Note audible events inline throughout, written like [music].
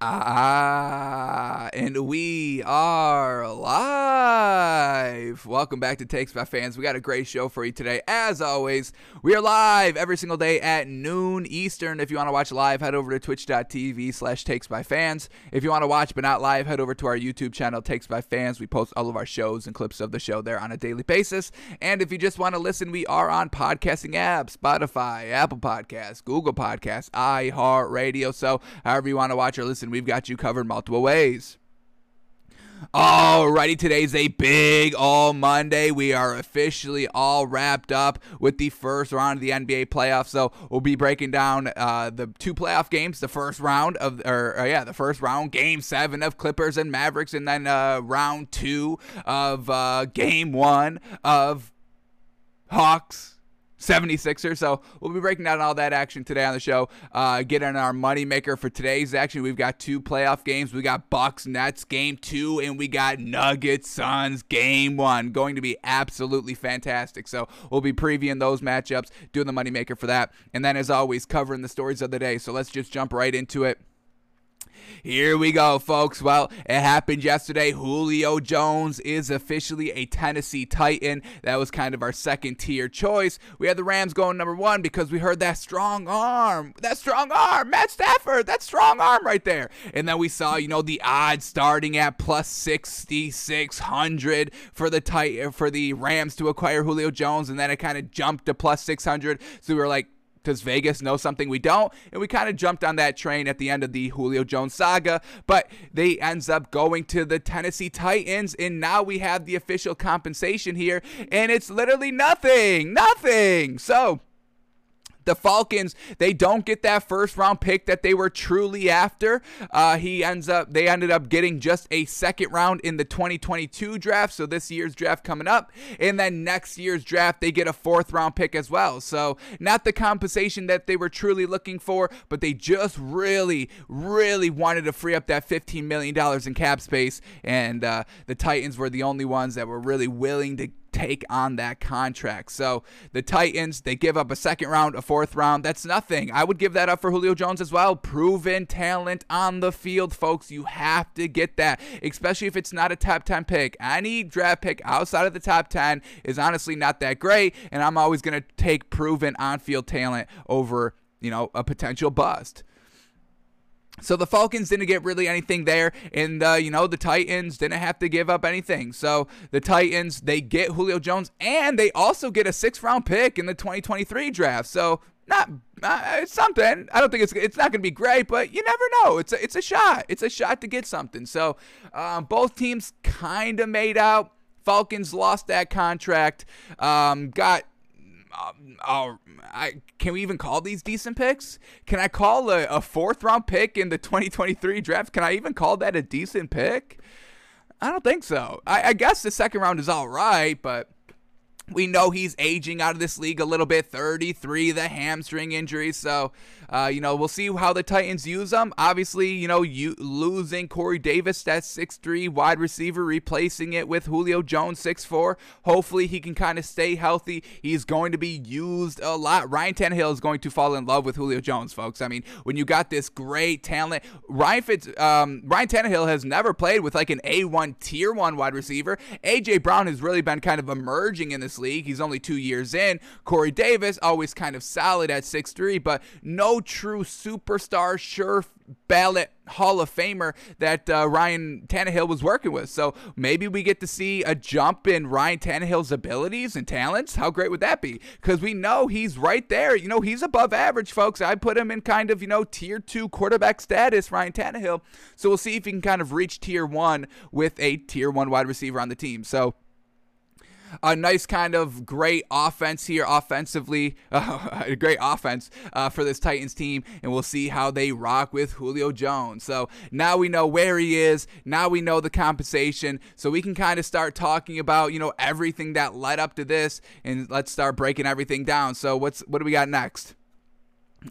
Ah, and we are live. Welcome back to Takes by Fans. We got a great show for you today. As always, we are live every single day at noon Eastern. If you want to watch live, head over to twitch.tv slash Takes by Fans. If you want to watch but not live, head over to our YouTube channel, Takes by Fans. We post all of our shows and clips of the show there on a daily basis. And if you just want to listen, we are on podcasting apps, Spotify, Apple Podcasts, Google Podcasts, iHeartRadio. So however you want to watch or listen, we've got you covered multiple ways. Alrighty, today's a big all Monday. We are officially all wrapped up with the first round of the NBA playoffs. So we'll be breaking down uh, the two playoff games. The first round of, or, or, yeah, the first round, Game Seven of Clippers and Mavericks, and then uh, round two of uh, Game One of Hawks 76ers. So we'll be breaking down all that action today on the show. Uh, getting our moneymaker for today's action. We've got two playoff games. We got Bucks Nets game two, and we got Nuggets Suns game one. Going to be absolutely fantastic. So we'll be previewing those matchups, doing the moneymaker for that, and then as always covering the stories of the day. So let's just jump right into it. Here we go, folks. Well, it happened yesterday. Julio Jones is officially a Tennessee Titan. That was kind of our second tier choice. We had the Rams going number one because we heard that strong arm. That strong arm. Matt Stafford. That strong arm right there. And then we saw, you know, the odds starting at plus 6,600 for the Titan, for the Rams to acquire Julio Jones. And then it kind of jumped to plus 600. So we were like, does Vegas know something we don't? And we kind of jumped on that train at the end of the Julio Jones saga, but they ends up going to the Tennessee Titans, and now we have the official compensation here, and it's literally nothing, nothing. So the Falcons, they don't get that first round pick that they were truly after. Uh, he ends up, they ended up getting just a second round in the 2022 draft. So this year's draft coming up, and then next year's draft they get a fourth round pick as well. So not the compensation that they were truly looking for, but they just really, really wanted to free up that 15 million dollars in cap space, and uh, the Titans were the only ones that were really willing to take on that contract. So the Titans, they give up a second round, a fourth round. That's nothing. I would give that up for Julio Jones as well. Proven talent on the field, folks. You have to get that, especially if it's not a top 10 pick. Any draft pick outside of the top 10 is honestly not that great. And I'm always going to take proven on field talent over, you know, a potential bust. So the Falcons didn't get really anything there, and uh, you know the Titans didn't have to give up anything. So the Titans they get Julio Jones, and they also get a sixth round pick in the 2023 draft. So not uh, it's something. I don't think it's it's not going to be great, but you never know. It's a, it's a shot. It's a shot to get something. So um, both teams kind of made out. Falcons lost that contract. Um, got uh, I, can we even call these decent picks? Can I call a, a fourth round pick in the 2023 draft? Can I even call that a decent pick? I don't think so. I, I guess the second round is all right, but we know he's aging out of this league a little bit 33 the hamstring injury so uh, you know we'll see how the titans use him. Obviously you know you losing corey davis that 6'3 wide receiver replacing it with julio jones 6'4 hopefully he can kind of stay healthy. He's going to be used a lot. Ryan Tannehill is going to fall in love with julio jones folks. I mean when you got this great talent ryan Fitz, um, ryan Tannehill has never played with like an a1 tier 1 wide receiver. Aj brown has really been kind of emerging in this league. He's only two years in. Corey Davis, always kind of solid at 6'3, but no true superstar, sure ballot Hall of Famer that uh, Ryan Tannehill was working with. So maybe we get to see a jump in Ryan Tannehill's abilities and talents. How great would that be? Because we know he's right there. You know, he's above average, folks. I put him in kind of, you know, tier two quarterback status, Ryan Tannehill. So we'll see if he can kind of reach tier one with a tier one wide receiver on the team. So a nice kind of great offense here offensively, uh, [laughs] a great offense uh, for this Titans team, and we'll see how they rock with Julio Jones. So now we know where he is. Now we know the compensation, so we can kind of start talking about you know everything that led up to this, and let's start breaking everything down. So what's what do we got next?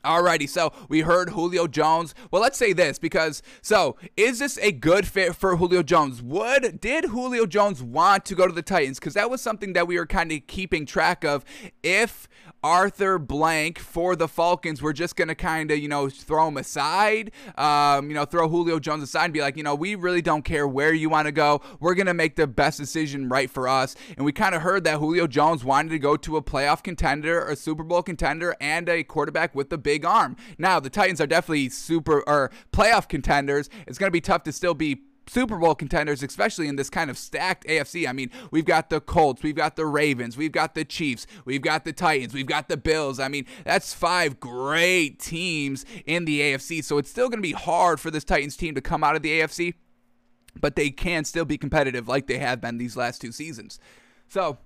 Alrighty, so we heard Julio Jones. Well, let's say this because so is this a good fit for Julio Jones? Would did Julio Jones want to go to the Titans? Because that was something that we were kind of keeping track of. If Arthur Blank for the Falcons, we're just gonna kind of you know throw him aside, um, you know throw Julio Jones aside and be like, you know, we really don't care where you want to go. We're gonna make the best decision right for us. And we kind of heard that Julio Jones wanted to go to a playoff contender, a Super Bowl contender, and a quarterback with the big arm. Now the Titans are definitely super or playoff contenders. It's gonna be tough to still be Super Bowl contenders, especially in this kind of stacked AFC. I mean, we've got the Colts, we've got the Ravens, we've got the Chiefs, we've got the Titans, we've got the Bills. I mean, that's five great teams in the AFC. So it's still going to be hard for this Titans team to come out of the AFC, but they can still be competitive like they have been these last two seasons. So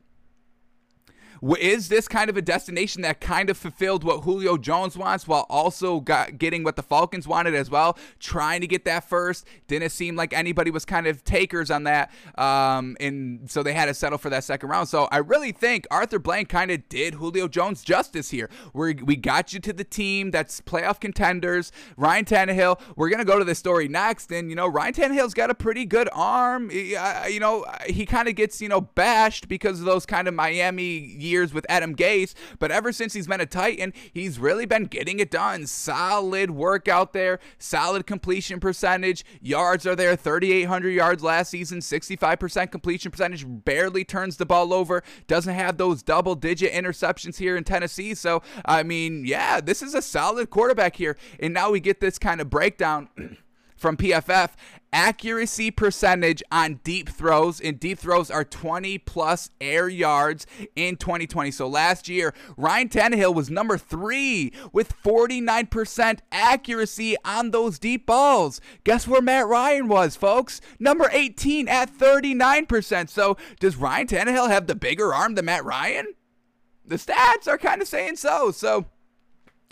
is this kind of a destination that kind of fulfilled what Julio Jones wants while also got, getting what the Falcons wanted as well? Trying to get that first. Didn't seem like anybody was kind of takers on that. Um, and so they had to settle for that second round. So I really think Arthur Blank kind of did Julio Jones justice here. we we got you to the team that's playoff contenders. Ryan Tannehill. We're going to go to this story next. And, you know, Ryan Tannehill's got a pretty good arm. You know, he kind of gets, you know, bashed because of those kind of Miami years with Adam Gase, but ever since he's been a Titan, he's really been getting it done. Solid work out there, solid completion percentage. Yards are there, 3,800 yards last season, 65% completion percentage, barely turns the ball over, doesn't have those double digit interceptions here in Tennessee. So, I mean, yeah, this is a solid quarterback here. And now we get this kind of breakdown. [clears throat] from PFF accuracy percentage on deep throws and deep throws are 20 plus air yards in 2020 so last year ryan Tannehill was number three with 49% accuracy on those deep balls. Guess where matt ryan was folks? Number 18 at 39% so does ryan Tannehill have the bigger arm than matt ryan? The stats are kind of saying so. So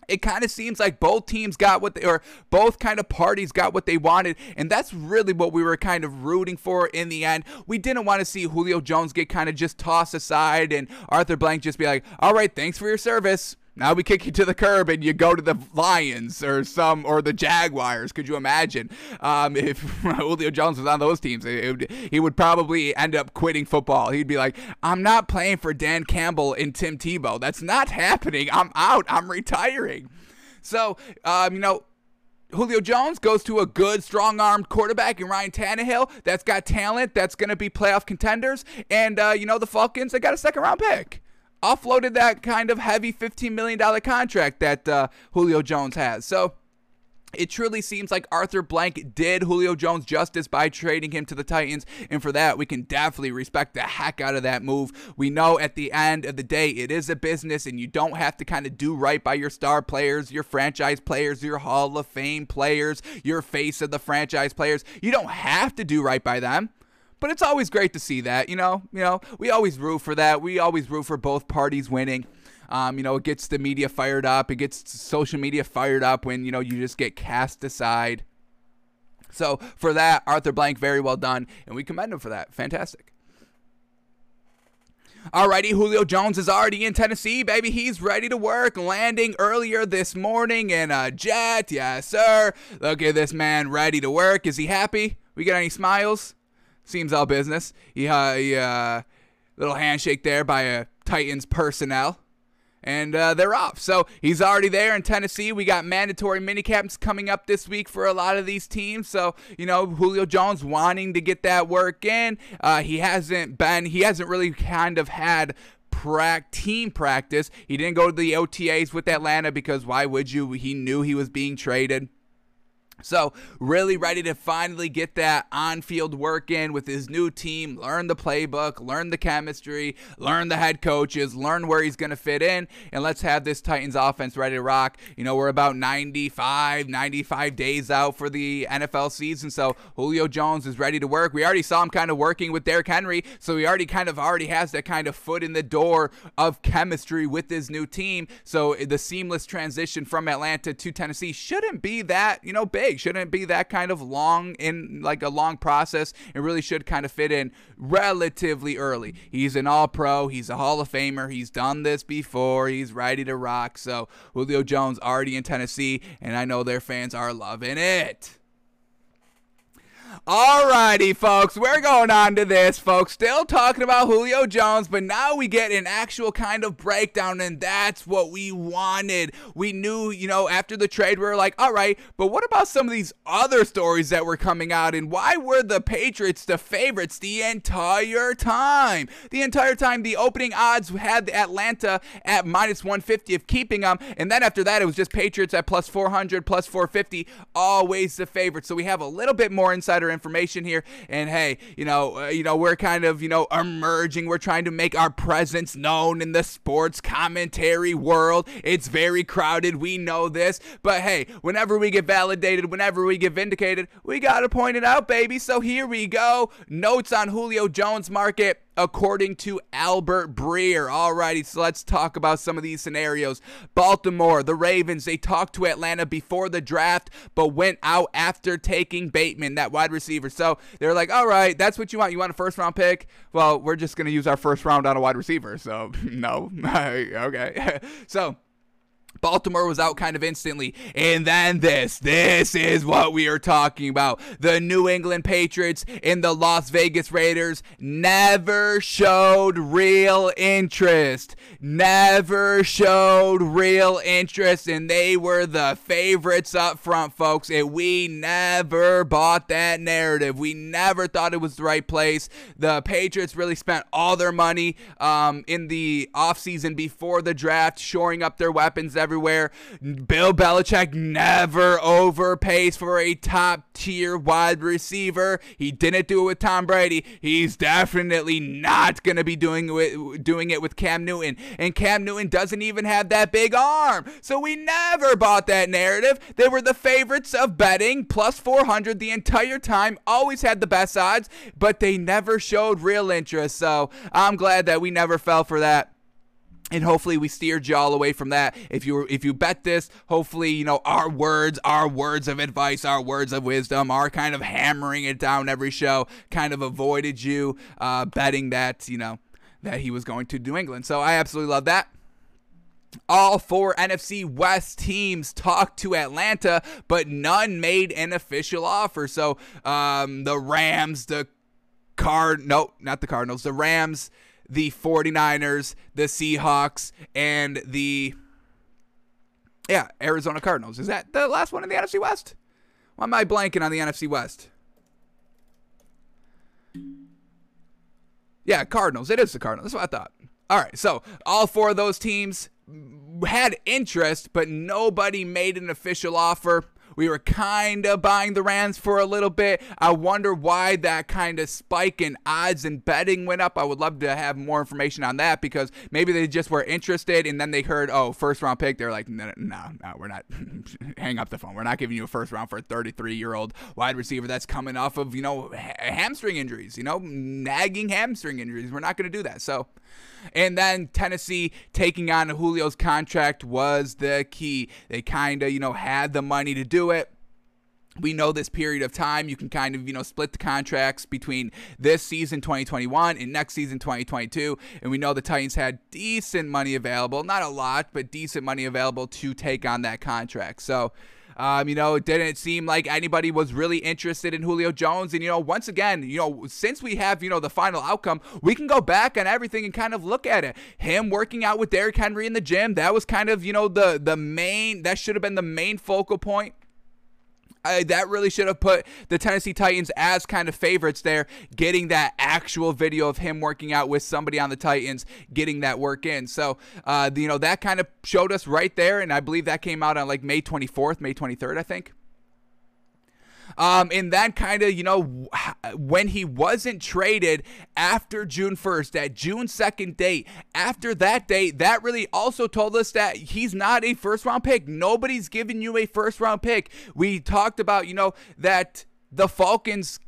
it kind of seems like both teams got what they or both kind of parties got what they wanted and that's really what we were kind of rooting for in the end. We didn't want to see julio jones get kind of just tossed aside and arthur blank just be like all right thanks for your service now we kick you to the curb and you go to the Lions or some or the Jaguars. Could you imagine um, if [laughs] Julio Jones was on those teams? Would, he would probably end up quitting football. He'd be like, "I'm not playing for Dan Campbell and Tim Tebow. That's not happening. I'm out. I'm retiring." So, um, you know, Julio Jones goes to a good, strong armed quarterback in Ryan Tannehill that's got talent, that's going to be playoff contenders. And, uh, you know, the Falcons, they got a second round pick offloaded that kind of heavy $15 million contract that uh, Julio Jones has. So it truly seems like Arthur Blank did Julio Jones justice by trading him to the Titans, and for that, we can definitely respect the heck out of that move. We know at the end of the day, it is a business, and you don't have to kind of do right by your star players, your franchise players, your Hall of Fame players, your face of the franchise players. You don't have to do right by them. But it's always great to see that, you know. You know, we always root for that. We always root for both parties winning. Um, you know, it gets the media fired up. It gets social media fired up when you know you just get cast aside. So for that, Arthur Blank, very well done, and we commend him for that. Fantastic. Alrighty, Julio Jones is already in Tennessee, baby. He's ready to work, landing earlier this morning in a jet. Yes, sir. Look at this man ready to work. Is he happy? We got any smiles? Seems all business. He, uh, he, uh, little handshake there by a Titans personnel. And uh, they're off. So he's already there in Tennessee. We got mandatory minicamps coming up this week for a lot of these teams. So, you know, Julio Jones wanting to get that work in. Uh, he hasn't been, he hasn't really kind of had team practice. He didn't go to the OTAs with Atlanta because why would you? He knew he was being traded. So, really ready to finally get that on field work in with his new team, learn the playbook, learn the chemistry, learn the head coaches, learn where he's going to fit in, and let's have this Titans offense ready to rock. You know, we're about 95, 95 days out for the NFL season, so Julio Jones is ready to work. We already saw him kind of working with Derrick Henry, so he already kind of already has that kind of foot in the door of chemistry with his new team. So, the seamless transition from Atlanta to Tennessee shouldn't be that, you know, big Shouldn't be that kind of long in like a long process. It really should kind of fit in relatively early. He's an all pro. He's a Hall of Famer. He's done this before. He's ready to rock. So Julio Jones already in Tennessee, and I know their fans are loving it. Alrighty, folks, we're going on to this, folks. Still talking about Julio Jones, but now we get an actual kind of breakdown, and that's what we wanted. We knew, you know, after the trade, we were like, all right, but what about some of these other stories that were coming out, and why were the Patriots the favorites the entire time? The entire time, the opening odds had Atlanta at minus 150 of keeping them, and then after that, it was just Patriots at plus 400, plus 450, always the favorite. So we have a little bit more information here. And hey, you know, uh, you know, we're kind of, you know, emerging. We're trying to make our presence known in the sports commentary world. It's very crowded. We know this. But hey, whenever we get validated, whenever we get vindicated, we got to point it out, baby. So here we go. Notes on Julio Jones market according to Albert Breer. Alrighty, so let's talk about some of these scenarios. Baltimore, the Ravens, they talked to Atlanta before the draft, but went out after taking Bateman, that wide receiver. So they're like, all right, that's what you want. You want a first round pick? Well, we're just going to use our first round on a wide receiver. So [laughs] no. [laughs] okay. [laughs] so Baltimore was out kind of instantly. And then this. This is what we are talking about. The New England Patriots and the Las Vegas Raiders never showed real interest. Never showed real interest. And they were the favorites up front, folks. And we never bought that narrative. We never thought it was the right place. The Patriots really spent all their money um, in the offseason before the draft, shoring up their weapons everywhere. Bill Belichick never overpays for a top tier wide receiver. He didn't do it with Tom Brady. He's definitely not going to be doing it, doing it with Cam Newton. And Cam Newton doesn't even have that big arm. So we never bought that narrative. They were the favorites of betting, plus 400 the entire time, always had the best odds, but they never showed real interest. So I'm glad that we never fell for that and hopefully we steered you all away from that. If you if you bet this hopefully you know our words our words of advice our words of wisdom our kind of hammering it down every show kind of avoided you uh, betting that you know that he was going to new england. So i absolutely love that. All four NFC West teams talked to Atlanta, but none made an official offer. So um, the Rams, the Card, no, not the Cardinals, the Rams, the 49ers, the Seahawks, and the yeah, Arizona Cardinals. Is that the last one in the NFC West? Why am I blanking on the NFC West? Yeah, Cardinals. It is the Cardinals. That's what I thought. All right, so all four of those teams had interest, but nobody made an official offer. We were kind of buying the Rams for a little bit. I wonder why that kind of spike in odds and betting went up. I would love to have more information on that because maybe they just were interested and then they heard, oh, first round pick. They're like, no, no, no we're not. [laughs] Hang up the phone. We're not giving you a first round for a 33 year old wide receiver that's coming off of, you know, hamstring injuries, you know, nagging hamstring injuries. We're not going to do that. So, and then Tennessee taking on Julio's contract was the key. They kind of, you know, had the money to do it. We know this period of time. You can kind of you know split the contracts between this season 2021 and next season 2022 and we know the titans had decent money available not a lot but decent money available to take on that contract. So um, you know, it didn't seem like anybody was really interested in Julio Jones. And, you know, once again, you know, since we have, you know, the final outcome, we can go back on everything and kind of look at it. Him working out with Derrick Henry in the gym, that was kind of, you know, the the main that should have been the main focal point uh, that really should have put the Tennessee Titans as kind of favorites there, getting that actual video of him working out with somebody on the Titans, getting that work in. So, uh, you know, that kind of showed us right there, and I believe that came out on like May 24th, May 23rd, I think. Um, and that kind of, you know, when he wasn't traded after June 1st, that June 2nd date, after that date, that really also told us that he's not a first round pick. Nobody's giving you a first round pick. We talked about, you know, that the Falcons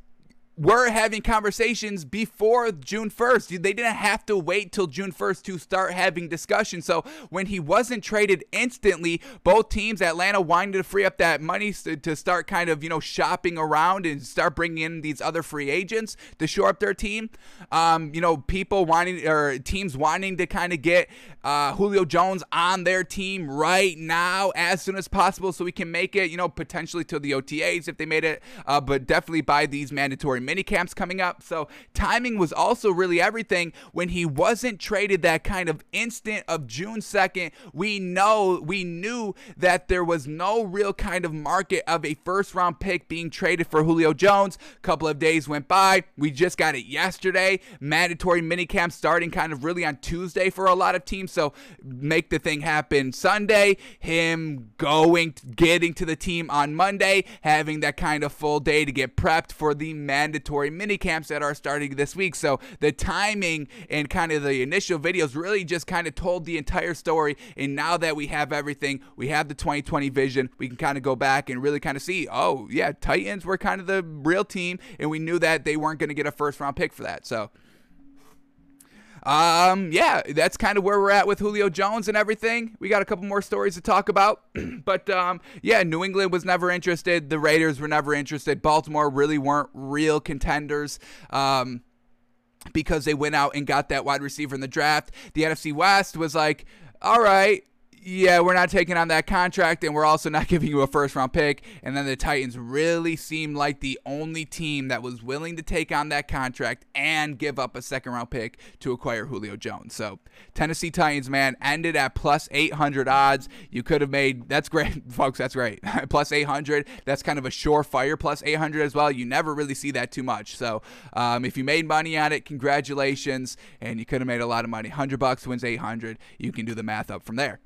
were having conversations before June 1st. They didn't have to wait till June 1st to start having discussions. So when he wasn't traded instantly, both teams, Atlanta wanted to free up that money to start kind of, you know, shopping around and start bringing in these other free agents to shore up their team. Um, you know, people wanting or teams wanting to kind of get uh, Julio Jones on their team right now as soon as possible so we can make it, you know, potentially to the OTAs if they made it, uh, but definitely by these mandatory mini camps coming up. So timing was also really everything when he wasn't traded that kind of instant of June 2nd. We know, we knew that there was no real kind of market of a first round pick being traded for Julio Jones. A couple of days went by. We just got it yesterday. Mandatory mini camp starting kind of really on Tuesday for a lot of teams. So make the thing happen Sunday. Him going, getting to the team on Monday, having that kind of full day to get prepped for the mandatory mini camps that are starting this week. So the timing and kind of the initial videos really just kind of told the entire story. And now that we have everything, we have the 2020 vision, we can kind of go back and really kind of see, oh, yeah, Titans were kind of the real team. And we knew that they weren't going to get a first round pick for that. So um, yeah, that's kind of where we're at with Julio Jones and everything. We got a couple more stories to talk about, [clears throat] but um, yeah, New England was never interested. The Raiders were never interested. Baltimore really weren't real contenders. Um, because they went out and got that wide receiver in the draft. The NFC West was like, all right, yeah, we're not taking on that contract, and we're also not [laughs] giving you a first round pick. And then the Titans really seemed like the only team that was willing to take on that contract and give up a second round pick to acquire Julio Jones. So, Tennessee Titans, man, ended at plus 800 odds. You could have made that's great, [laughs] folks. That's great. [laughs] plus 800. That's kind of a surefire plus 800 as well. You never really see that too much. So, um, if you made money on it, congratulations. And you could have made a lot of money. 100 bucks wins 800. You can do the math up from there.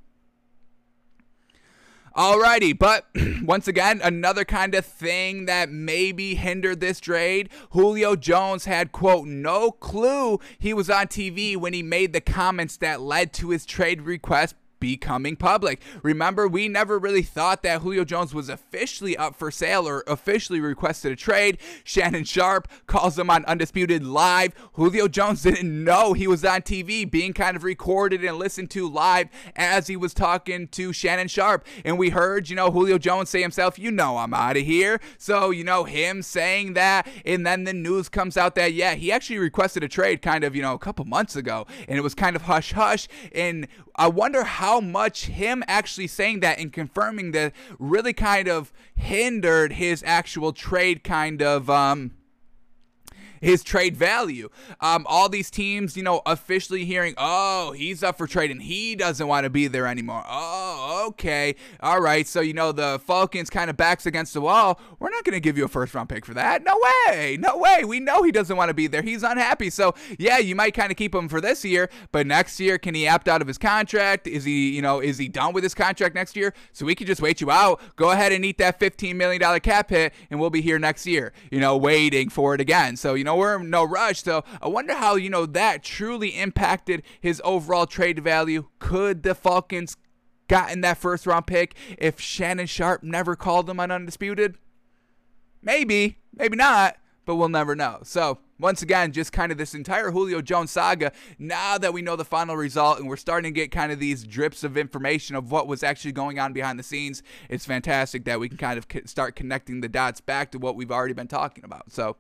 Alrighty, but [clears throat] once again, another kind of thing that maybe hindered this trade. Julio Jones had, quote, no clue he was on TV when he made the comments that led to his trade request becoming public. Remember, we never really thought that Julio Jones was officially up for sale or officially requested a trade. Shannon Sharpe calls him on Undisputed Live. Julio Jones didn't know he was on TV, being kind of recorded and listened to live as he was talking to Shannon Sharpe. And we heard, you know, Julio Jones say himself, you know, I'm out of here. So, you know, him saying that. And then the news comes out that, yeah, he actually requested a trade kind of, you know, a couple months ago. And it was kind of hush hush. And I wonder how much him actually saying that and confirming that really kind of hindered his actual trade kind of um his trade value. Um, all these teams, you know, officially hearing, oh, he's up for trade and he doesn't want to be there anymore. Oh, okay. All right. So, you know, the Falcons kind of backs against the wall. We're not going to give you a first round pick for that. No way. No way. We know he doesn't want to be there. He's unhappy. So, yeah, you might kind of keep him for this year, but next year, can he opt out of his contract? Is he, you know, is he done with his contract next year? So we can just wait you out. Go ahead and eat that $15 million cap hit, and we'll be here next year, you know, waiting for it again. So, you know, we're in no rush. So I wonder how, you know, that truly impacted his overall trade value. Could the Falcons gotten that first round pick if Shannon Sharpe never called them on Undisputed? Maybe, maybe not, but we'll never know. So, once again, just kind of this entire Julio Jones saga. Now that we know the final result and we're starting to get kind of these drips of information of what was actually going on behind the scenes, it's fantastic that we can kind of start connecting the dots back to what we've already been talking about. So,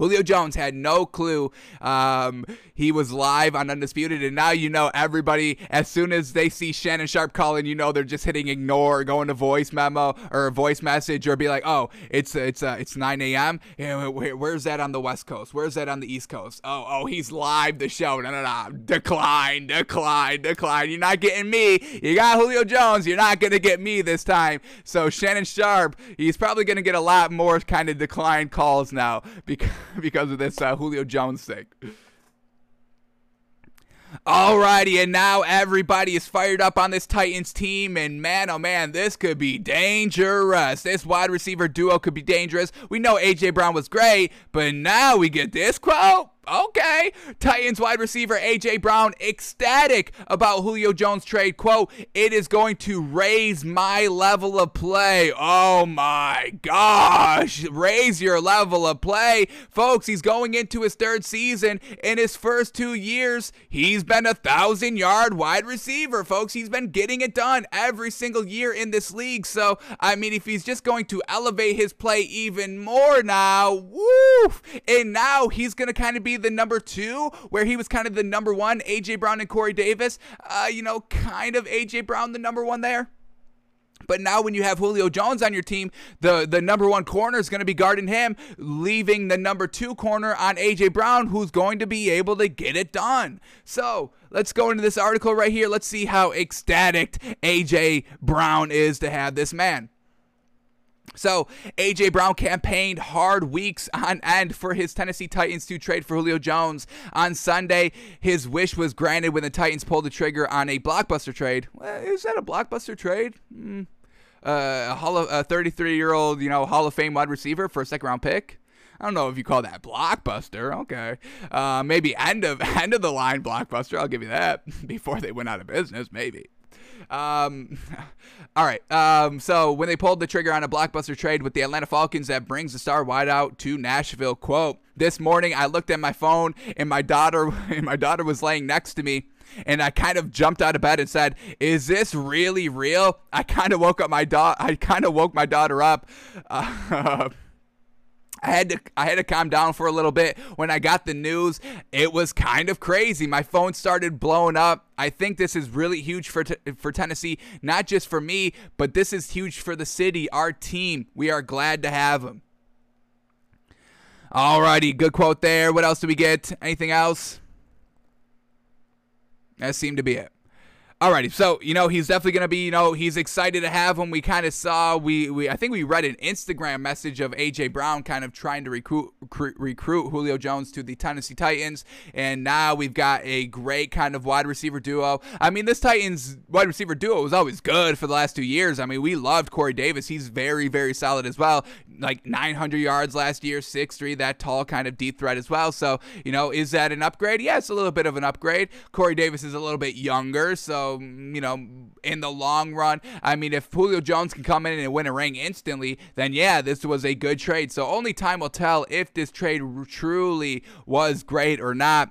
Julio Jones had no clue um, he was live on Undisputed, and now you know everybody. As soon as they see Shannon Sharpe calling, you know they're just hitting ignore, going to voice memo or a voice message, or be like, "Oh, it's it's uh, it's 9 a.m. where's that on the West Coast? Where's that on the East Coast? Oh, oh, he's live the show. No, no, no, decline, decline, decline. You're not getting me. You got Julio Jones. You're not gonna get me this time. So Shannon Sharpe, he's probably gonna get a lot more kind of decline calls now because [laughs] because of this uh, Julio Jones thing. Alrighty, and now everybody is fired up on this Titans team, and man, oh man, this could be dangerous. This wide receiver duo could be dangerous. We know AJ Brown was great, but now we get this quote. Okay. Titans wide receiver AJ Brown ecstatic about Julio Jones trade. Quote, it is going to raise my level of play. Oh my gosh. Raise your level of play. Folks, he's going into his third season. In his first two years, he's been a thousand yard wide receiver, folks. He's been getting it done every single year in this league. So, I mean, if he's just going to elevate his play even more now, woof. And now he's going to kind of be the number two, where he was kind of the number one, AJ Brown and Corey Davis. Uh, you know, kind of AJ Brown the number one there. But now when you have Julio Jones on your team, the, the number one corner is going to be guarding him, leaving the number two corner on AJ Brown, who's going to be able to get it done. So let's go into this article right here. Let's see how ecstatic AJ Brown is to have this man. So, A.J. Brown campaigned hard weeks on end for his Tennessee Titans to trade for Julio Jones. On Sunday, his wish was granted when the Titans pulled the trigger on a blockbuster trade. Is that a blockbuster trade? Mm. Uh, a 33 year old, you know, Hall of Fame wide receiver for a second round pick. I don't know if you call that blockbuster. Okay, uh, maybe end of [laughs] end of the line blockbuster. I'll give you that. [laughs] Before they went out of business, maybe. Um, [laughs] all right. Um, so when they pulled the trigger on a blockbuster trade with the Atlanta Falcons that brings the star wideout to Nashville, quote, this morning I looked at my phone and my daughter [laughs] and my daughter was laying next to me and I kind of jumped out of bed and said, "Is this really real?" I kind of woke up my daughter. I kind of woke my daughter up. [laughs] Uh, I had to I had to calm down for a little bit when I got the news. It was kind of crazy. My phone started blowing up. I think this is really huge for t- for Tennessee, not just for me, but this is huge for the city, our team. We are glad to have him. Alrighty, good quote there. What else do we get? Anything else? That seemed to be it. Alrighty, so you know he's definitely gonna be. You know he's excited to have him. We kind of saw we we I think we read an Instagram message of AJ Brown kind of trying to recruit recruit, recruit Julio Jones to the Tennessee Titans, and now we've got a great kind of wide receiver duo. I mean, this Titans wide receiver duo was always good for the last two years. I mean, we loved Corey Davis. He's very very solid as well. Like 900 yards last year, six three, that tall kind of deep threat as well. So you know, is that an upgrade? Yeah, it's a little bit of an upgrade. Corey Davis is a little bit younger, so Um, you know, in the long run, I mean, if Julio Jones can come in and win a ring instantly, then yeah, this was a good trade. So only time will tell if this trade truly was great or not.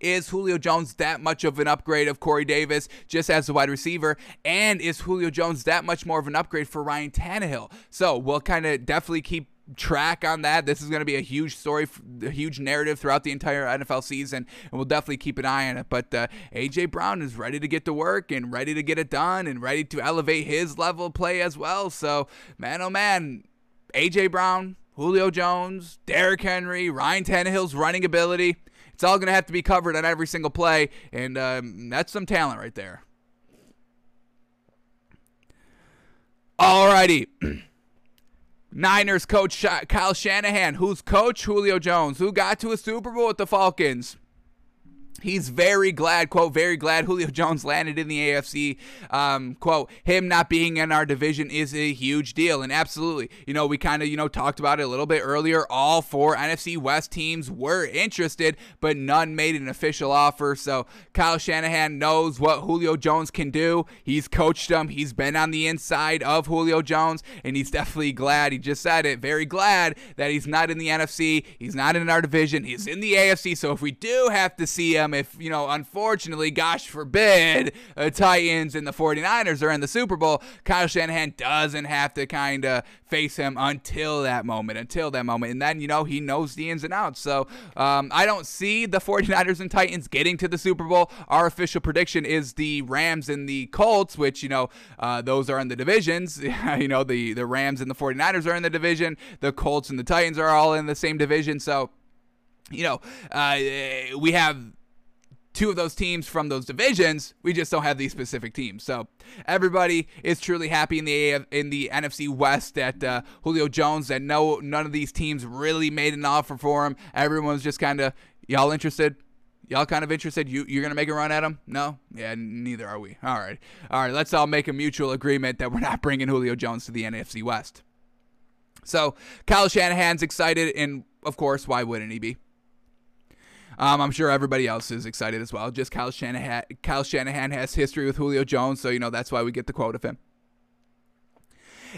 Is Julio Jones that much of an upgrade of Corey Davis just as a wide receiver? And is Julio Jones that much more of an upgrade for Ryan Tannehill? So we'll kind of definitely keep track on that. This is going to be a huge story, a huge narrative throughout the entire NFL season, and we'll definitely keep an eye on it. But uh, AJ Brown is ready to get to work and ready to get it done and ready to elevate his level of play as well. So, man, oh man, AJ Brown, Julio Jones, Derrick Henry, Ryan Tannehill's running ability. It's all going to have to be covered on every single play, and um, that's some talent right there. Alrighty. [clears throat] Niners coach Kyle Shanahan, who's coach? Julio Jones, who got to a Super Bowl with the Falcons. He's very glad, quote, very glad Julio Jones landed in the AFC. Um, quote, him not being in our division is a huge deal. And absolutely, you know, we kind of, you know, talked about it a little bit earlier. All four NFC West teams were interested, but none made an official offer. So Kyle Shanahan knows what Julio Jones can do. He's coached him, he's been on the inside of Julio Jones, and he's definitely glad. He just said it, very glad that he's not in the NFC. He's not in our division. He's in the AFC. So if we do have to see him, if, you know, unfortunately, gosh forbid, the Titans and the 49ers are in the Super Bowl, Kyle Shanahan doesn't have to kind of face him until that moment, until that moment. And then, you know, he knows the ins and outs. So um, I don't see the 49ers and Titans getting to the Super Bowl. Our official prediction is the Rams and the Colts, which, you know, uh, those are in the divisions. [laughs] you know, the, the Rams and the 49ers are in the division. The Colts and the Titans are all in the same division. So, you know, uh, we have two of those teams from those divisions. We just don't have these specific teams. So everybody is truly happy in the AF, in the NFC West that uh, Julio Jones. That no none of these teams really made an offer for him. Everyone's just kind of y'all interested. Y'all kind of interested? You you're gonna make a run at him? No? Yeah, neither are we. All right, all right. Let's all make a mutual agreement that we're not bringing Julio Jones to the NFC West. So Kyle Shanahan's excited, and of course, why wouldn't he be? Um, I'm sure everybody else is excited as well. Just Kyle Shanahan, Kyle Shanahan has history with Julio Jones, so you know that's why we get the quote of him.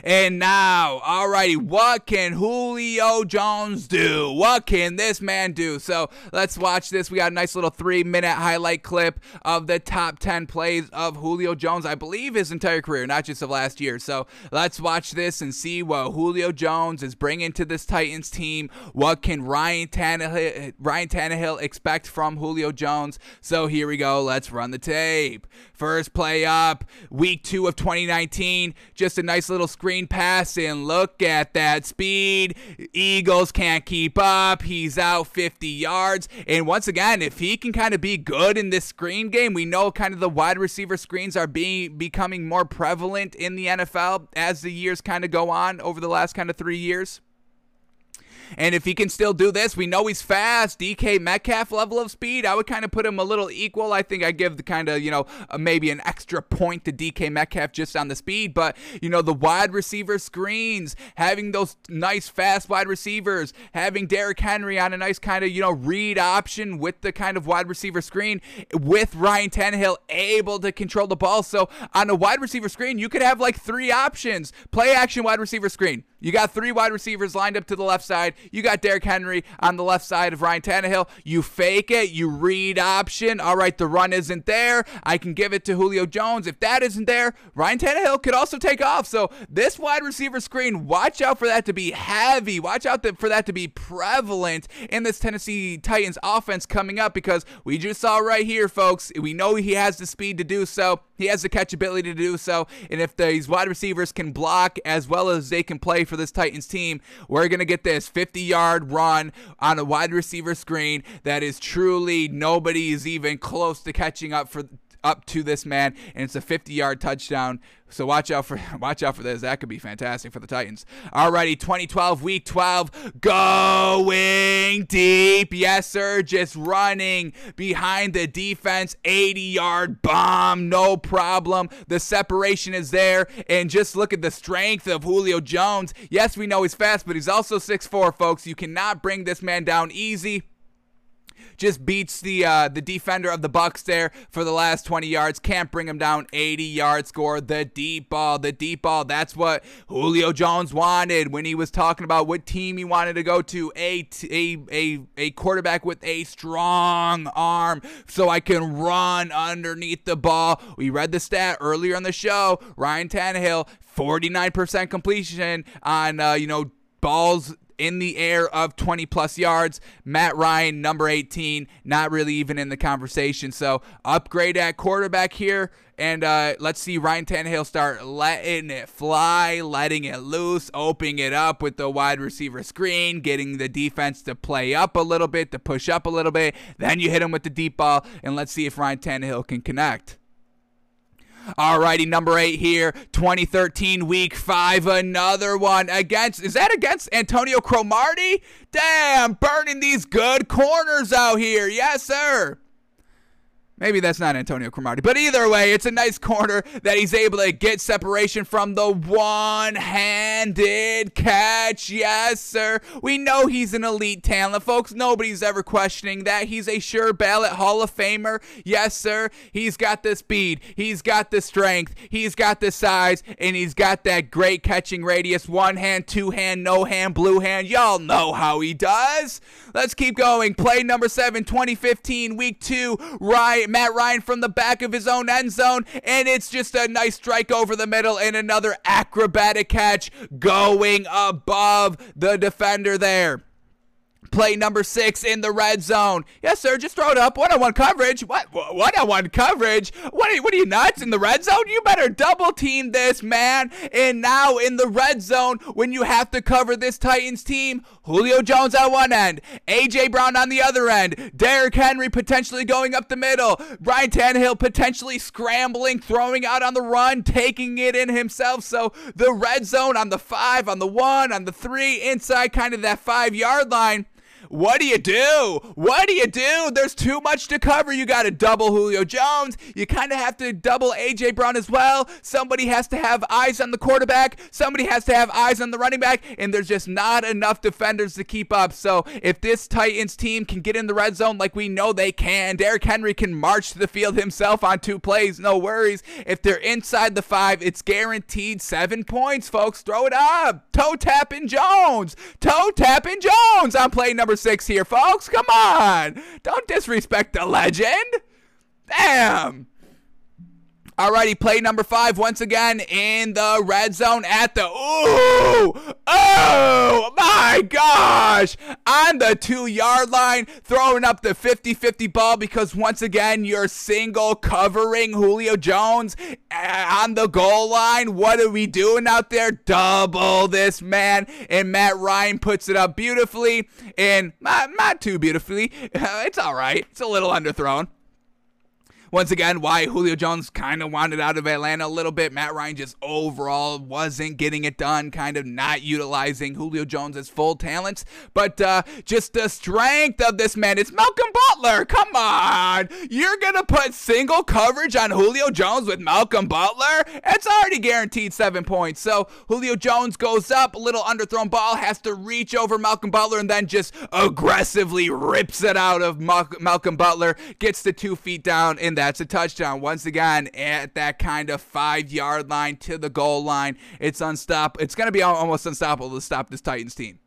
And now, alrighty, what can Julio Jones do? What can this man do? So let's watch this. We got a nice little three minute highlight clip of the top 10 plays of Julio Jones, I believe his entire career, not just of last year. So let's watch this and see what Julio Jones is bringing to this Titans team. What can Ryan Tannehill, Ryan Tannehill expect from Julio Jones? So here we go. Let's run the tape. First play up, week two of 2019. Just a nice little screen screen pass, and Look at that speed. Eagles can't keep up. He's out 50 yards. And once again, if he can kind of be good in this screen game, we know kind of the wide receiver screens are being becoming more prevalent in the NFL as the years kind of go on over the last kind of three years. And if he can still do this, we know he's fast. DK Metcalf level of speed, I would kind of put him a little equal. I think I give the kind of, you know, uh, maybe an extra point to DK Metcalf just on the speed. But, you know, the wide receiver screens, having those nice fast wide receivers, having Derrick Henry on a nice kind of, you know, read option with the kind of wide receiver screen, with Ryan Tannehill able to control the ball. So on a wide receiver screen, you could have like three options play action wide receiver screen you got three wide receivers lined up to the left side. You got Derrick Henry on the left side of Ryan Tannehill. You fake it. You read option. All right, the run isn't there. I can give it to Julio Jones. If that isn't there, Ryan Tannehill could also take off. So this wide receiver screen, watch out for that to be heavy. Watch out for that to be prevalent in this Tennessee Titans offense coming up because we just saw right here, folks. We know he has the speed to do so. He has the catchability to do so. And if these wide receivers can block as well as they can play for this Titans team, we're going to get this 50 yard run on a wide receiver screen that is truly nobody is even close to catching up for up to this man, and it's a 50-yard touchdown. So watch out for [laughs] watch out for this. That could be fantastic for the Titans. Alrighty, 2012 Week 12, going deep. Yes, sir. Just running behind the defense. 80-yard bomb, no problem. The separation is there, and just look at the strength of Julio Jones. Yes, we know he's fast, but he's also 6'4", folks. You cannot bring this man down easy just beats the uh, the defender of the Bucks there for the last 20 yards. Can't bring him down. 80 yard score. The deep ball. The deep ball. That's what Julio Jones wanted when he was talking about what team he wanted to go to. A a a, a quarterback with a strong arm, so I can run underneath the ball. We read the stat earlier on the show. Ryan Tannehill. 49% completion on uh, you know balls in the air of 20 plus yards. Matt Ryan, number 18, not really even in the conversation. So upgrade at quarterback here. And uh, let's see Ryan Tannehill start letting it fly, letting it loose, opening it up with the wide receiver screen, getting the defense to play up a little bit, to push up a little bit. Then you hit him with the deep ball, and let's see if Ryan Tannehill can connect. Alrighty, number eight here, 2013 week five, another one against, is that against Antonio Cromartie? Damn, burning these good corners out here. Yes, sir. Maybe that's not Antonio Cromartie. But either way, it's a nice corner that he's able to get separation from the one handed catch. Yes, sir. We know he's an elite talent, folks. Nobody's ever questioning that. He's a sure ballot Hall of Famer. Yes, sir. He's got the speed, he's got the strength, he's got the size, and he's got that great catching radius. One hand, two hand, no hand, blue hand. Y'all know how he does. Let's keep going. Play number seven, 2015, week two. Right Matt Ryan from the back of his own end zone, and it's just a nice strike over the middle and another acrobatic catch going above the defender there. Play number six in the red zone. Yes, sir. Just throw it up. One on one coverage. What? One on one coverage? What are, what are you nuts in the red zone? You better double team this, man. And now in the red zone, when you have to cover this Titans team, Julio Jones on one end, A.J. Brown on the other end, Derrick Henry potentially going up the middle, Ryan Tannehill potentially scrambling, throwing out on the run, taking it in himself. So the red zone on the five, on the one, on the three, inside kind of that five yard line what do you do? What do you do? There's too much to cover. You got to double Julio Jones. You kind of have to double A.J. Brown as well. Somebody has to have eyes on the quarterback. Somebody has to have eyes on the running back. And there's just not enough defenders to keep up. So if this Titans team can get in the red zone like we know they can, Derrick Henry can march to the field himself on two plays. No worries. If they're inside the five, it's guaranteed seven points, folks. Throw it up. Toe tapping Jones. Toe tapping Jones on play number six here, folks. Come on. Don't disrespect the legend. Damn. Alrighty, play number five once again in the red zone at the ooh oh my gosh on the two yard line, throwing up the 50-50 ball because once again you're single covering Julio Jones uh, on the goal line. What are we doing out there? Double this man, and Matt Ryan puts it up beautifully and not, not too beautifully. [laughs] It's all right. It's a little underthrown. Once again, why Julio Jones kind of wanted out of Atlanta a little bit. Matt Ryan just overall wasn't getting it done, kind of not utilizing Julio Jones's full talents. But uh, just the strength of this man. It's Malcolm Butler. Come on. You're going to put single coverage on Julio Jones with Malcolm Butler? It's already guaranteed seven points. So Julio Jones goes up, a little underthrown ball, has to reach over Malcolm Butler, and then just aggressively rips it out of Malcolm Butler, gets the two feet down in that's a touchdown. Once again, at that kind of five yard line to the goal line. It's unstoppable. It's going to be almost unstoppable to stop this Titans team.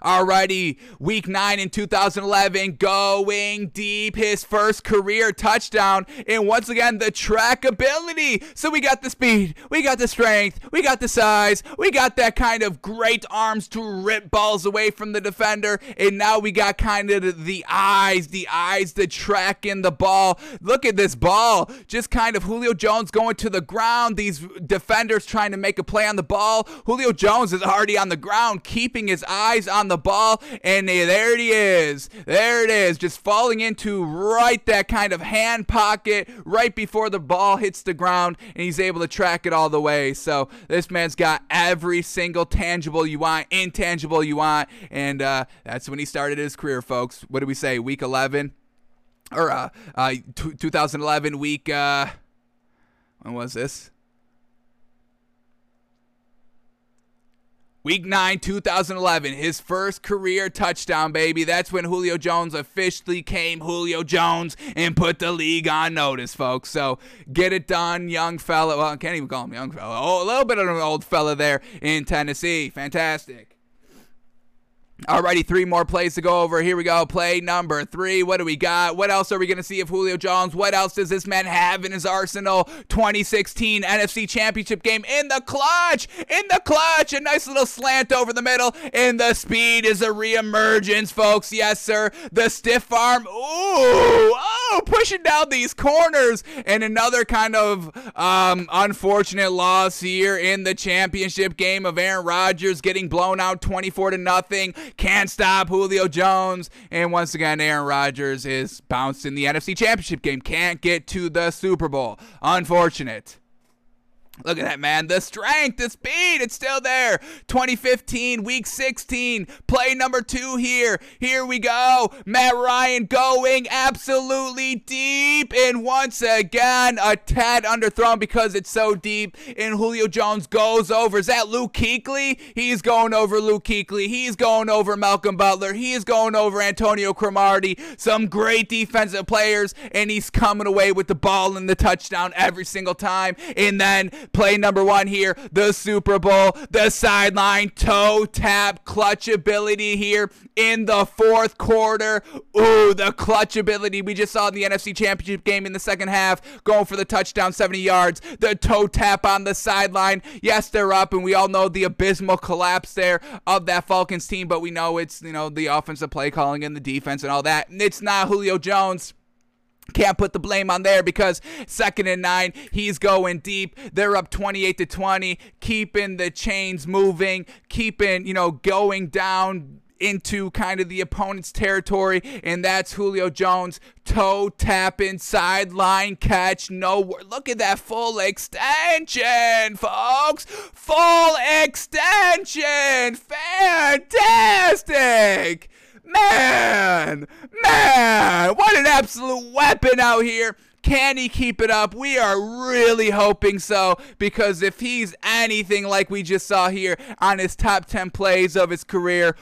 Alrighty, week nine in 2011, going deep, his first career touchdown. And once again, the track ability. So we got the speed, we got the strength, we got the size, we got that kind of great arms to rip balls away from the defender. And now we got kind of the eyes, the eyes to track in the ball. Look at this ball. Just kind of Julio Jones going to the ground. These defenders trying to make a play on the ball. Julio Jones is already on the ground, keeping his eyes on on the ball, and there it is. There it is, just falling into right that kind of hand pocket right before the ball hits the ground, and he's able to track it all the way. So this man's got every single tangible you want, intangible you want, and uh, that's when he started his career, folks. What do we say? Week 11 or uh, uh, 2011 week. Uh, when was this? Week 9, 2011, his first career touchdown, baby. That's when Julio Jones officially came Julio Jones and put the league on notice, folks. So get it done, young fella. Well, I can't even call him young fella. Oh, a little bit of an old fella there in Tennessee. Fantastic. Alrighty, three more plays to go over. Here we go. Play number three. What do we got? What else are we going to see of Julio Jones? What else does this man have in his arsenal? 2016 NFC Championship game in the clutch. In the clutch. A nice little slant over the middle. And the speed is a reemergence, folks. Yes, sir. The stiff arm. Ooh. Oh, pushing down these corners. And another kind of um, unfortunate loss here in the championship game of Aaron Rodgers getting blown out 24 to nothing. Can't stop Julio Jones. And once again, Aaron Rodgers is bounced in the NFC Championship game. Can't get to the Super Bowl. Unfortunate. Look at that, man. The strength, the speed, it's still there. 2015, week 16, play number two here. Here we go. Matt Ryan going absolutely deep. And once again, a tad underthrown because it's so deep. And Julio Jones goes over. Is that Luke Kuechly? He's going over Luke Kuechly. He's going over Malcolm Butler. He's going over Antonio Cromartie. Some great defensive players. And he's coming away with the ball and the touchdown every single time. And then Play number one here, the Super Bowl, the sideline toe tap clutch ability here in the fourth quarter. Ooh, the clutch ability we just saw in the NFC Championship game in the second half, going for the touchdown, 70 yards. The toe tap on the sideline. Yes, they're up, and we all know the abysmal collapse there of that Falcons team, but we know it's, you know, the offensive play calling and the defense and all that. It's not Julio Jones. Can't put the blame on there because second and nine, he's going deep. They're up 28 to 20, keeping the chains moving, keeping, you know, going down into kind of the opponent's territory, and that's Julio Jones toe tapping sideline catch. No, look at that full extension, folks. Full extension, fantastic. Man, man, what an absolute weapon out here. Can he keep it up? We are really hoping so because if he's anything like we just saw here on his top 10 plays of his career,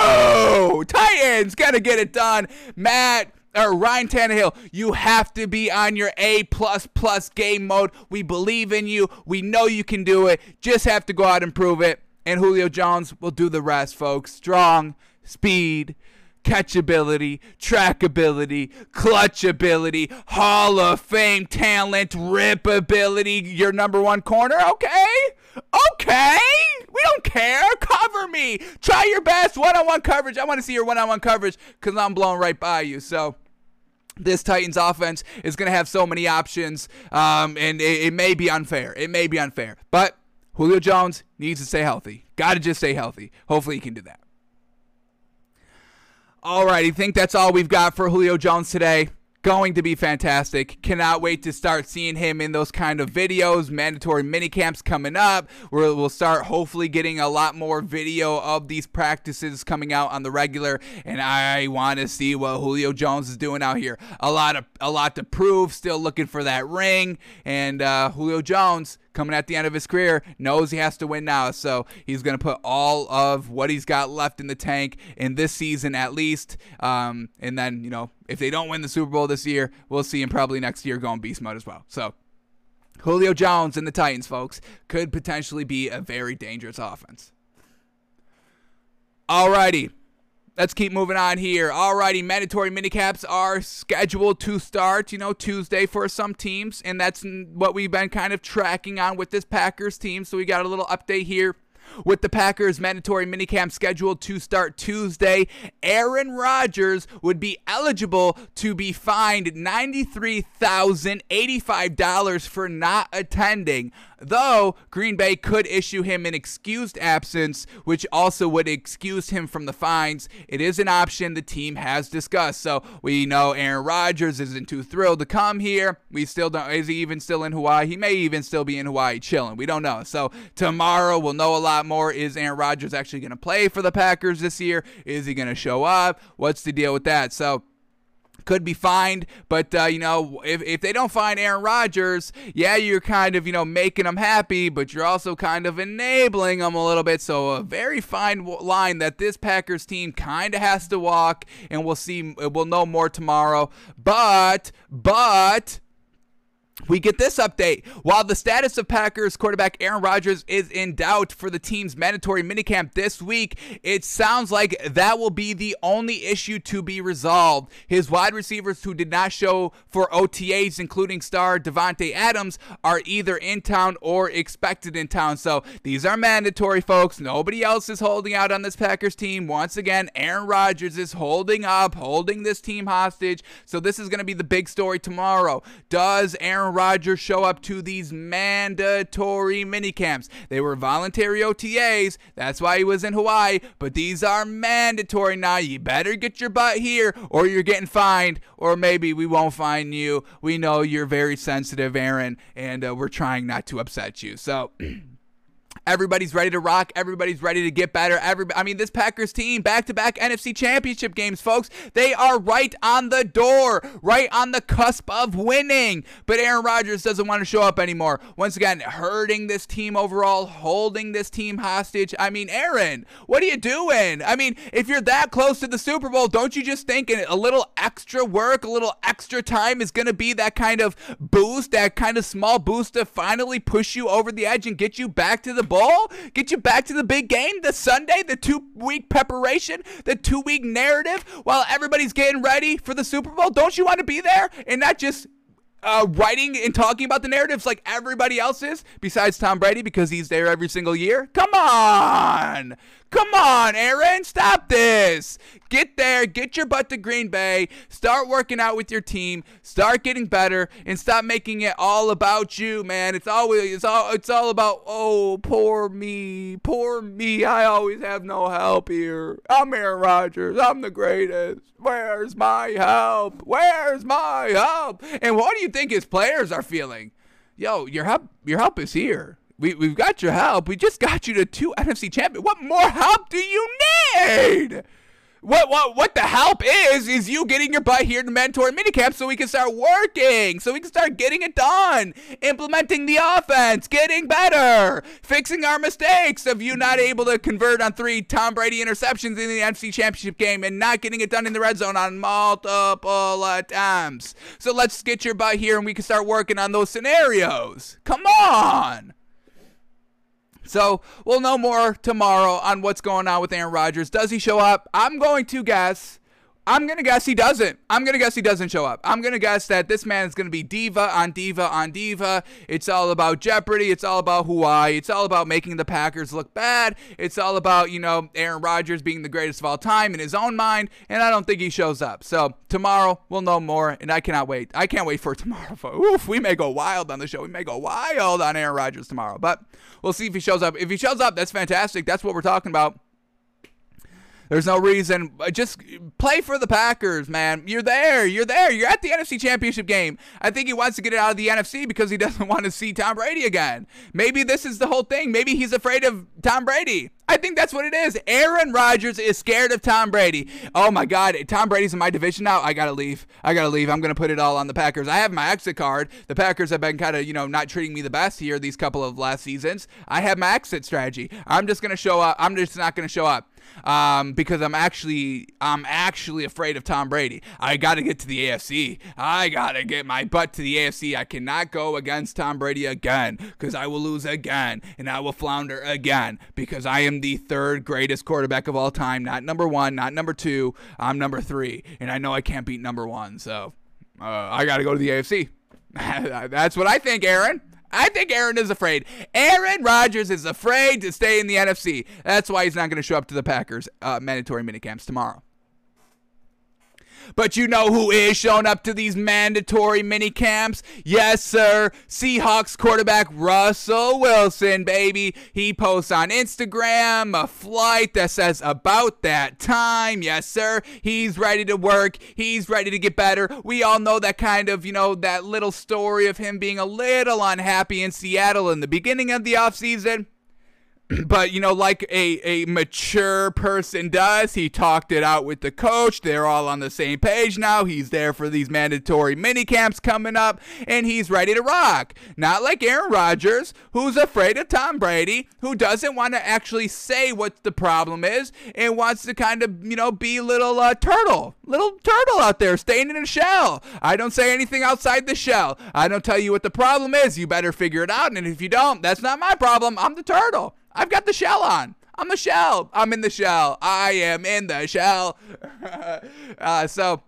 oh, Titans got to get it done. Matt, or Ryan Tannehill, you have to be on your A plus plus game mode. We believe in you. We know you can do it. Just have to go out and prove it. And Julio Jones will do the rest, folks. Strong, speed, catchability, trackability, clutchability, Hall of Fame talent, ripability, your number one corner. Okay? Okay? We don't care. Cover me. Try your best one on one coverage. I want to see your one on one coverage because I'm blown right by you. So this Titans offense is going to have so many options, um, and it, it, may be unfair. It may be unfair. But Julio Jones needs to stay healthy. Got to just stay healthy. Hopefully, he can do that. All right, I think that's all we've got for Julio Jones today. Going to be fantastic. Cannot wait to start seeing him in those kind of videos. Mandatory mini camps coming up. Where we'll start hopefully getting a lot more video of these practices coming out on the regular. And I want to see what Julio Jones is doing out here. A lot of a lot to prove. Still looking for that ring. And uh, Julio Jones coming at the end of his career, knows he has to win now. So he's going to put all of what he's got left in the tank in this season at least. Um, and then, you know, if they don't win the Super Bowl this year, we'll see him probably next year going beast mode as well. So Julio Jones and the Titans, folks, could potentially be a very dangerous offense. Alrighty. Let's keep moving on here. Alrighty, mandatory minicamps are scheduled to start, you know, Tuesday for some teams, and that's what we've been kind of tracking on with this Packers team. So we got a little update here with the Packers mandatory minicamp scheduled to start Tuesday, Aaron Rodgers would be eligible to be fined $93,085 for not attending though Green Bay could issue him an excused absence, which also would excuse him from the fines. It is an option the team has discussed. So we know Aaron Rodgers isn't too thrilled to come here. We still don't. Is he even still in Hawaii? He may even still be in Hawaii chilling. We don't know. So tomorrow we'll know a lot more. Is Aaron Rodgers actually going to play for the Packers this year? Is he going to show up? What's the deal with that? So could be fined, but uh, you know, if, if they don't find Aaron Rodgers, yeah, you're kind of you know making them happy, but you're also kind of enabling them a little bit. So a very fine line that this Packers team kind of has to walk, and we'll see. We'll know more tomorrow. But but we get this update. While the status of Packers quarterback Aaron Rodgers is in doubt for the team's mandatory minicamp this week, it sounds like that will be the only issue to be resolved. His wide receivers who did not show for OTAs, including star Davante Adams, are either in town or expected in town. So these are mandatory, folks. Nobody else is holding out on this Packers team. Once again, Aaron Rodgers is holding up, holding this team hostage. So this is going to be the big story tomorrow. Does Aaron Aaron Rodgers show up to these mandatory minicamps. They were voluntary OTAs. That's why he was in Hawaii. But these are mandatory now. You better get your butt here or you're getting fined. Or maybe we won't find you. We know you're very sensitive, Aaron, and uh, we're trying not to upset you. So. [clears throat] Everybody's ready to rock. Everybody's ready to get better. Every, I mean, this Packers team, back to back NFC championship games, folks, they are right on the door, right on the cusp of winning. But Aaron Rodgers doesn't want to show up anymore. Once again, hurting this team overall, holding this team hostage. I mean, Aaron, what are you doing? I mean, if you're that close to the Super Bowl, don't you just think a little extra work, a little extra time is going to be that kind of boost, that kind of small boost to finally push you over the edge and get you back to the bowl, get you back to the big game, the Sunday, the two week preparation, the two week narrative while everybody's getting ready for the Super Bowl. Don't you want to be there and not just uh, writing and talking about the narratives like everybody else is, besides Tom Brady because he's there every single year? Come on! Come on, Aaron, stop this. Get there, get your butt to Green Bay, start working out with your team, start getting better, and stop making it all about you, man. It's always it's all it's all about oh poor me, poor me. I always have no help here. I'm Aaron Rodgers. I'm the greatest. Where's my help? Where's my help? And what do you think his players are feeling? Yo, your help your help is here we, we've got your help. We just got you to two NFC champions. What more help do you need? What what what the help is is you getting your butt here to mandatory minicamp so we can start working, so we can start getting it done, implementing the offense, getting better, fixing our mistakes of you not able to convert on three Tom Brady interceptions in the NFC Championship game and not getting it done in the red zone on multiple attempts. So let's get your butt here and we can start working on those scenarios. Come on. So we'll know more tomorrow on what's going on with Aaron Rodgers. Does he show up? I'm going to guess I'm gonna guess he doesn't. I'm gonna guess he doesn't show up. I'm gonna guess that this man is gonna be diva on diva on diva. It's all about Jeopardy. It's all about Hawaii. It's all about making the Packers look bad. It's all about you know Aaron Rodgers being the greatest of all time in his own mind. And I don't think he shows up. So tomorrow we'll know more, and I cannot wait. I can't wait for [laughs] tomorrow. Oof, we may go wild on the show. We may go wild on Aaron Rodgers tomorrow, but we'll see if he shows up. If he shows up, that's fantastic. That's what we're talking about. There's no reason. Uh, just play for the Packers, man. You're there. You're there. You're at the NFC Championship game. I think he wants to get it out of the NFC because he [laughs] doesn't want to see Tom Brady again. Maybe this is the whole thing. Maybe he's afraid of Tom Brady. I think that's what it is. Aaron Rodgers is scared of Tom Brady. Oh my God, Tom Brady's in my division now. I gotta leave. I gotta leave. I'm gonna put it all on the Packers. I have my exit card. The Packers have been kind of, you know, not treating me the best here these couple of last seasons. I have my exit strategy. I'm just gonna show up. I'm just not gonna show up um, because I'm actually I'm actually afraid of Tom Brady. I got to get to the AFC. I got to get my butt to the AFC. I cannot go against Tom Brady again because I will lose again and I will flounder again because I am the third greatest quarterback of all time. Not number one, not number two. I'm number three, and I know I can't beat number one. So uh, I got to go to the AFC. [laughs] That's what I think, Aaron. I think Aaron is afraid. Aaron Rodgers is afraid to stay in the NFC. That's why he's not going to show up to the Packers uh, mandatory minicamps tomorrow. But you know who is showing up to these mandatory mini camps? Yes, sir. Seahawks quarterback Russell Wilson, baby. He posts on Instagram a flight that says about that time. Yes, sir. He's ready to work. He's ready to get better. We all know that kind of, you know, that little story of him being a little unhappy in Seattle in the beginning of the offseason. [clears throat] but you know like a, a mature person does he talked it out with the coach. They're all on the same page now. He's there for these mandatory mini camps coming up and he's ready to rock. Not like aaron rodgers who's afraid of tom brady who doesn't want to actually say what the problem is and wants to kind of you know be little uh, turtle little turtle out there staying in a shell. I don't say anything outside the shell. I don't tell you what the problem is. You better figure it out and if you don't that's not my problem. I'm the turtle I've got the shell on. I'm the shell. I'm in the shell. I am in the shell. [laughs] uh, so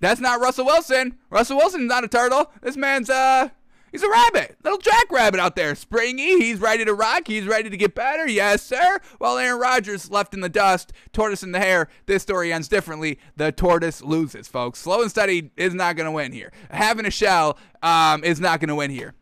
that's not Russell Wilson. Russell Wilson's not a turtle. This man's uh he's a rabbit. Little jackrabbit out there. Springy. He's ready to rock. He's ready to get better. Yes, sir. While Aaron Rodgers left in the dust, tortoise in the hare. This story ends differently. The tortoise loses, folks. Slow and steady is not gonna win here. Having a shell um, is not gonna win here.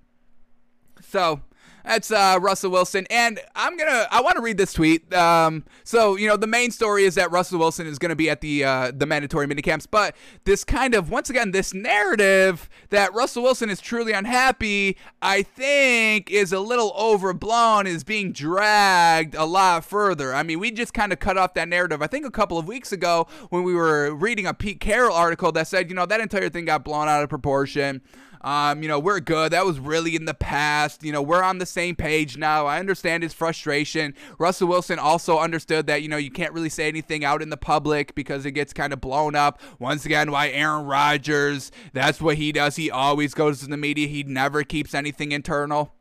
So that's uh, Russell Wilson. And I'm to, I want to read this tweet. Um, so, you know, the main story is that Russell Wilson is to be at the, uh, the mandatory minicamps. But this kind of, once again, this narrative that Russell Wilson is truly unhappy, I think is a little overblown, is being dragged a lot further. I mean, we just kind of cut off that narrative, I think a couple of weeks ago when we were reading a Pete Carroll article that said, you know, that entire thing got blown out of proportion. Um, you know, we're good. That was really in the past. You know, we're on the same page now. I understand his frustration. Russell Wilson also understood that, you know, you can't really say anything out in the public because it gets kind of blown up. Once again, why Aaron Rodgers, that's what he does. He always goes to the media, he never keeps anything internal.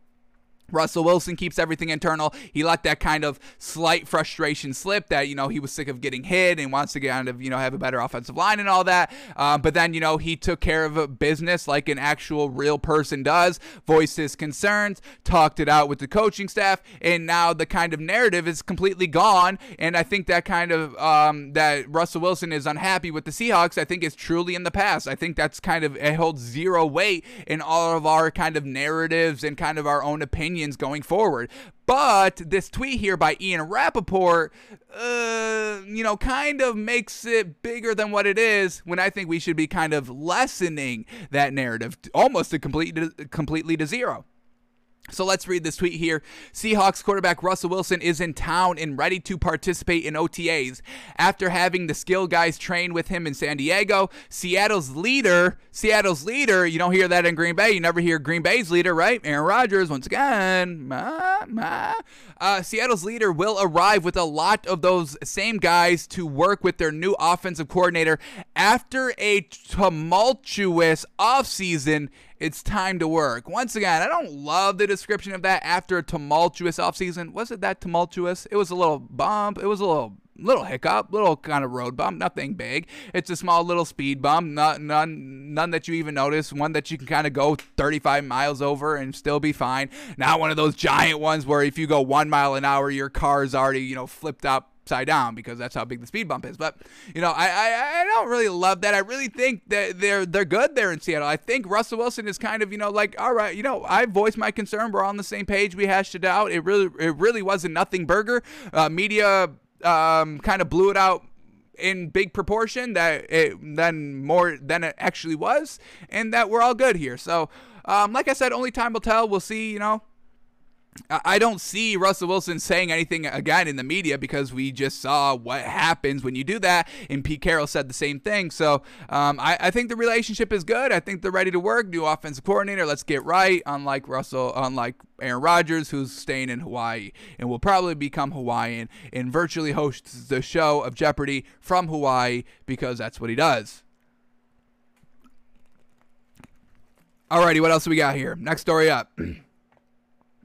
Russell Wilson keeps everything internal. He let that kind of slight frustration slip that, you know, he was sick of getting hit and wants to get kind of, you know, have a better offensive line and all that. Um, but then, you know, he took care of a business like an actual real person does, voiced his concerns, talked it out with the coaching staff, and now the kind of narrative is completely gone. And I think that kind of, um, that Russell Wilson is unhappy with the Seahawks, I think is truly in the past. I think that's kind of, it holds zero weight in all of our kind of narratives and kind of our own opinions going forward. But this tweet here by Ian Rapoport, uh, you know, kind of makes it bigger than what it is when I think we should be kind of lessening that narrative almost to complete, completely to zero. So let's read this tweet here. Seahawks quarterback Russell Wilson is in town and ready to participate in OTAs. After having the skill guys train with him in San Diego, Seattle's leader, Seattle's leader, you don't hear that in Green Bay. You never hear Green Bay's leader, right? Aaron Rodgers, once again. Uh, Seattle's leader will arrive with a lot of those same guys to work with their new offensive coordinator after a tumultuous offseason it's time to work. Once again, I don't love the description of that after a tumultuous offseason. Was it that tumultuous? It was a little bump. It was a little little hiccup, little kind of road bump, nothing big. It's a small little speed bump, not, none none that you even notice, one that you can kind of go 35 miles over and still be fine. Not one of those giant ones where if you go 1 mile an hour your car is already, you know, flipped up upside down because that's how big the speed bump is. But you know, I, I I don't really love that. I really think that they're they're good there in Seattle. I think Russell Wilson is kind of you know like all right, you know, I voiced my concern. We're on the same page. We hashed it out. It really it really was a nothing burger. Uh, media um, kind of blew it out in big proportion that it then more than it actually was, and that we're all good here. So. Um, like I said, only time will tell. We'll see, you know, I don't see Russell Wilson saying anything again in the media because we just saw what happens when you do that. And Pete Carroll said the same thing. So um, I, I, think the relationship is good. I think they're ready to work. New offensive coordinator. Let's get right. Unlike Russell, unlike Aaron Rodgers, who's staying in Hawaii and will probably become Hawaiian and virtually hosts the show of Jeopardy from Hawaii because that's what he does. Alrighty, what else do we got here? Next story up. [clears throat]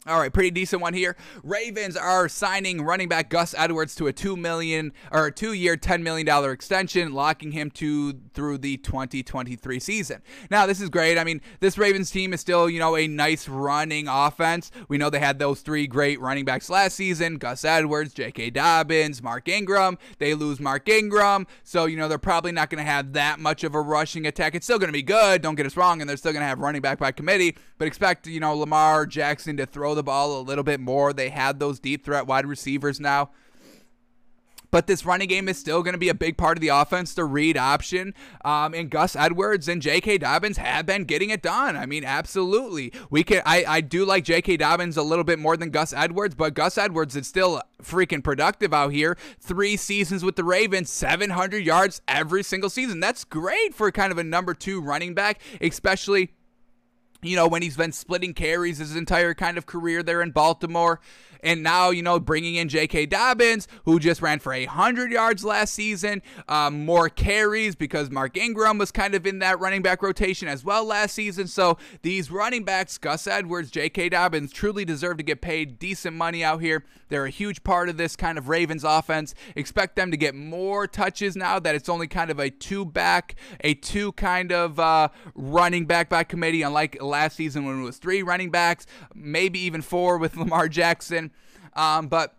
All right, pretty decent one here. Ravens are signing running back Gus Edwards to a two million or a two-year, ten million dollar extension, locking him to through the 2023 season. Now, this is great. I mean, this Ravens team is still, you know, a nice running offense. We know they had those three great running backs last season: Gus Edwards, J.K. Dobbins, Mark Ingram. They lose Mark Ingram, so you know they're probably not going to have that much of a rushing attack. It's still going to be good. Don't get us wrong, and they're still going to have running back by committee, but expect you know Lamar Jackson to throw throw the ball a little bit more. They had those deep threat wide receivers now. But this running game is still going to be a big part of the offense, the read option. Um, and Gus Edwards and J.K. Dobbins have been getting it done. I mean, absolutely. We can. I, I do like J.K. Dobbins a little bit more than Gus Edwards, but Gus Edwards is still freaking productive out here. Three seasons with the Ravens, 700 yards every single season. That's great for kind of a number two running back, especially you know, when he's been splitting carries his entire kind of career there in Baltimore. And now, you know, bringing in J.K. Dobbins, who just ran for 100 yards last season, um, more carries because Mark Ingram was kind of in that running back rotation as well last season. So these running backs, Gus Edwards, J.K. Dobbins, truly deserve to get paid decent money out here. They're a huge part of this kind of Ravens offense. Expect them to get more touches now that it's only kind of a two back, a two kind of uh, running back by committee, unlike last season when it was three running backs, maybe even four with Lamar Jackson. Um, but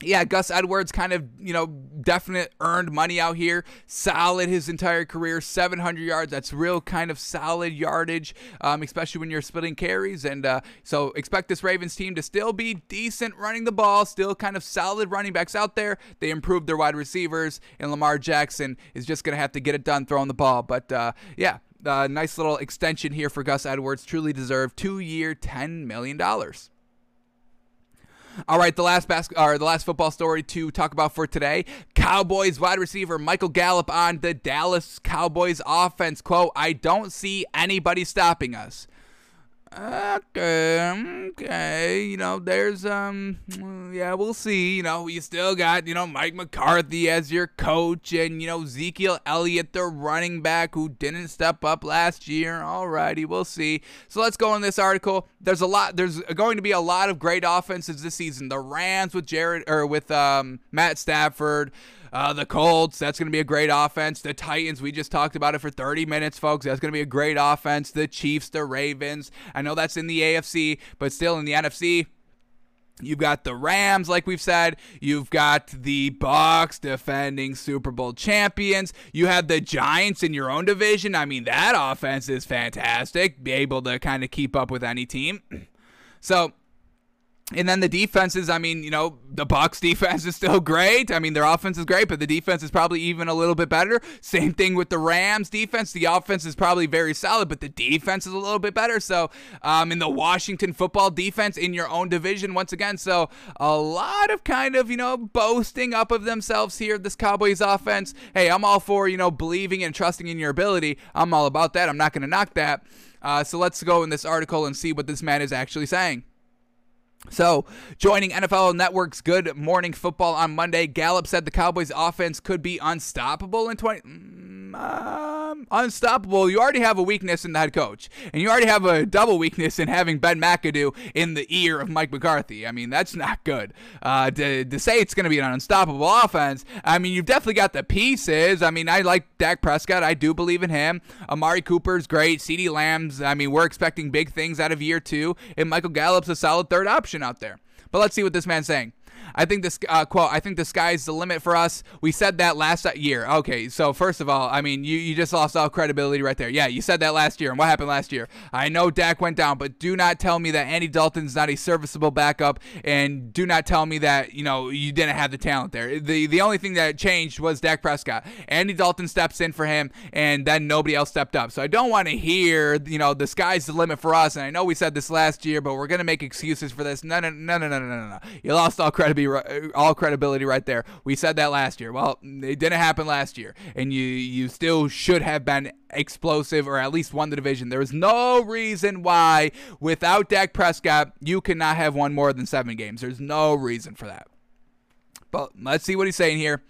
yeah, Gus Edwards kind of, you know, definite earned money out here. Solid his entire career, 700 yards. That's real kind of solid yardage, um, especially when you're splitting carries. And uh, so expect this Ravens team to still be decent running the ball, still kind of solid running backs out there. They improved their wide receivers, and Lamar Jackson is just going to have to get it done throwing the ball. But uh, yeah, uh, nice little extension here for Gus Edwards. Truly deserved two year, $10 million. All right, the last bas- or the last football story to talk about for today: Cowboys wide receiver Michael Gallup on the Dallas Cowboys offense. "Quote: I don't see anybody stopping us." Okay, okay, you know, there's um, yeah, we'll see. You know, you still got you know Mike McCarthy as your coach, and you know Ezekiel Elliott, the running back who didn't step up last year. Alrighty, we'll see. So let's go in this article. There's a lot. There's going to be a lot of great offenses this season. The Rams with Jared or with um Matt Stafford. Uh, the Colts, that's going to be a great offense. The Titans, we just talked about it for 30 minutes, folks. That's going to be a great offense. The Chiefs, the Ravens. I know that's in the AFC, but still in the NFC. You've got the Rams, like we've said. You've got the Bucs defending Super Bowl champions. You have the Giants in your own division. I mean, that offense is fantastic. Be able to kind of keep up with any team. [clears throat] So And then the defenses, I mean, you know, the Bucs [laughs] defense is still great. I mean, their offense is great, but the defense is probably even a little bit better. Same thing with the Rams defense. The offense is probably very solid, but the defense is a little bit better. So, um, in the Washington football defense in your own division, once again, so a lot of kind of, you know, boasting up of themselves here, this Cowboys offense. Hey, I'm all for, you know, believing and trusting in your ability. I'm all about that. I'm not going to knock that. Uh, so let's go in this article and see what this man is actually saying. So, joining NFL Network's Good Morning Football on Monday, Gallup said the Cowboys' offense could be unstoppable in 20. 20- um, unstoppable. You already have a weakness in the head coach, and you already have a double weakness in having Ben McAdoo in the ear of Mike McCarthy. I mean, that's not good. Uh, to, to say it's going to be an unstoppable offense, I mean, you've definitely got the pieces. I mean, I like Dak Prescott. I do believe in him. Amari Cooper's great. CeeDee Lamb's, I mean, we're expecting big things out of year two, and Michael Gallup's a solid third option out there. But let's see what this man's saying. I think this uh, quote. I think the sky's the limit for us. We said that last year. Okay, so first of all, I mean, you you just lost all credibility right there. Yeah, you said that last year. And what happened last year? I know Dak went down, but do not tell me that Andy Dalton's not a serviceable backup, and do not tell me that you know you didn't have the talent there. The the only thing that changed was Dak Prescott. Andy Dalton steps in for him, and then nobody else stepped up. So I don't want to hear you know the sky's the limit for us. And I know we said this last year, but we're gonna make excuses for this. No no no no no no no. You lost all credibility all credibility right there. We said that last year. Well, it didn't happen last year, and you you still should have been explosive or at least won the division. There is no reason why without Dak Prescott you cannot have won more than seven games. There's no reason for that. But let's see what he's saying here.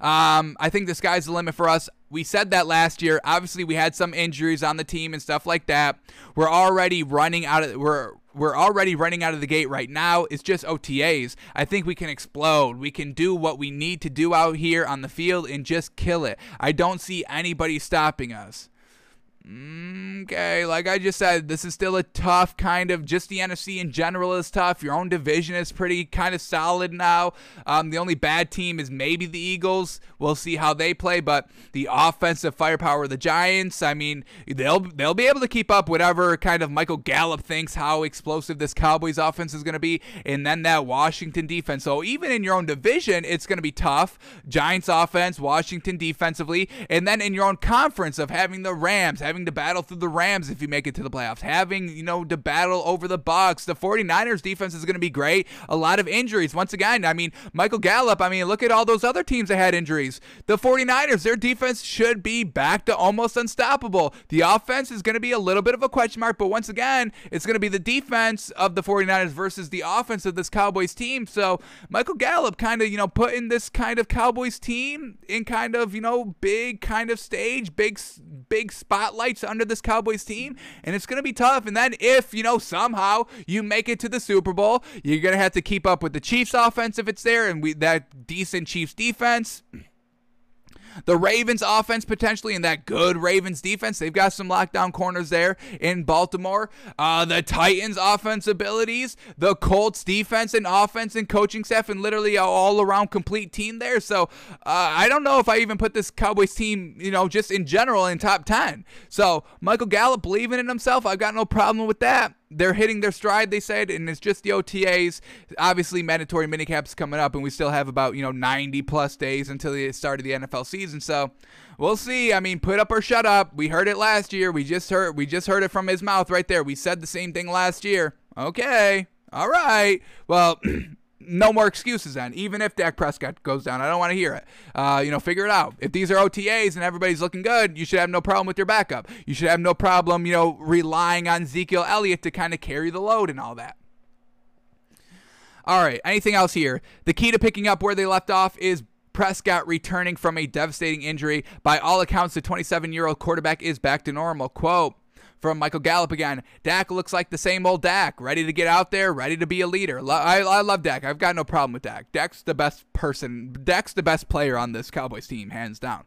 Um, I think the sky's the limit for us. We said that last year. Obviously, we had some injuries on the team and stuff like that. We're already running out of we're we're already running out of the gate right now. It's just OTAs. I think we can explode. We can do what we need to do out here on the field and just kill it. I don't see anybody stopping us. Okay, like I just said, this is still a tough kind of. Just the NFC in general is tough. Your own division is pretty kind of solid now. Um, the only bad team is maybe the Eagles. We'll see how they play, but the offensive firepower of the Giants. I mean, they'll they'll be able to keep up whatever kind of Michael Gallup thinks how explosive this Cowboys offense is going to be, and then that Washington defense. So even in your own division, it's going to be tough. Giants offense, Washington defensively, and then in your own conference of having the Rams having to battle through the Rams if you make it to the playoffs, having, you know, to battle over the Bucs. The 49ers defense is going to be great. A lot of injuries. Once again, I mean, Michael Gallup, I mean, look at all those other teams that had injuries. The 49ers, their defense should be back to almost unstoppable. The offense is going to be a little bit of a question mark, but once again, it's going to be the defense of the 49ers versus the offense of this Cowboys team. So, Michael Gallup kind of, you know, putting this kind of Cowboys team in kind of, you know, big kind of stage, big big spotlights under this Cowboys team, and it's going to be tough. And then if, you know, somehow you make it to the Super Bowl, you're going to have to keep up with the Chiefs offense if it's there and we that decent Chiefs defense. The Ravens offense potentially and that good Ravens defense. They've got some lockdown corners there in Baltimore. Uh, the Titans offense abilities, the Colts defense and offense and coaching staff, and literally all around complete team there. So uh, I don't know if I even put this Cowboys team, you know, just in general in top 10. So Michael Gallup believing in himself, I've got no problem with that they're hitting their stride, they said, and it's just the OTAs. Obviously, mandatory minicamps coming up, and we still have about you know 90 plus days until the start of the NFL season. So we'll see. I mean, put up or shut up. We heard it last year. We just heard we just heard it from his mouth right there. We said the same thing last year. Okay, all right. Well. [clears throat] no more excuses then. Even if Dak Prescott goes down, I don't want to hear it. Uh, you know, figure it out. If these are OTAs and everybody's looking good, you should have no problem with your backup. You should have no problem, you know, relying on Ezekiel Elliott to kind of carry the load and all that. All right, anything else here? The key to picking up where they left off is Prescott returning from a devastating injury. By all accounts, the 27 year old quarterback is back to normal. Quote, from Michael Gallup again. Dak looks like the same old Dak, ready to get out there, ready to be a leader. I, I love Dak. I've got no problem with Dak. Dak's the best person. Dak's the best player on this Cowboys team, hands down.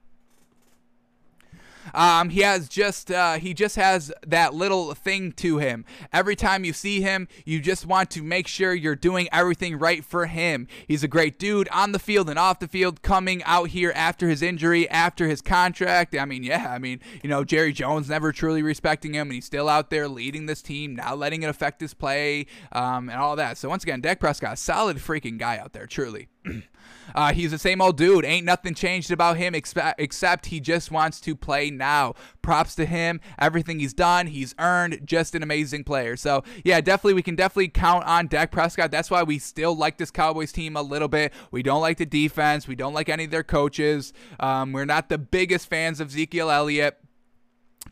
Um, he has just uh, he just has that little thing to him. Every time you see him, you just want to make sure you're doing everything right for him. He's a great dude on the field and off the field. Coming out here after his injury, after his contract. I mean, yeah, I mean, you know, Jerry Jones never truly respecting him, and he's still out there leading this team, not letting it affect his play, um, and all that. So once again, Dak Prescott, solid freaking guy out there, truly. [clears throat] Uh, he's the same old dude. Ain't nothing changed about him except, he just wants to play now. Props to him. Everything he's done, he's earned. Just an amazing player. So, yeah, definitely, we can definitely count on Dak Prescott. That's why we still like this Cowboys team a little bit. We don't like the defense. We don't like any of their coaches. Um, we're not the biggest fans of Ezekiel Elliott.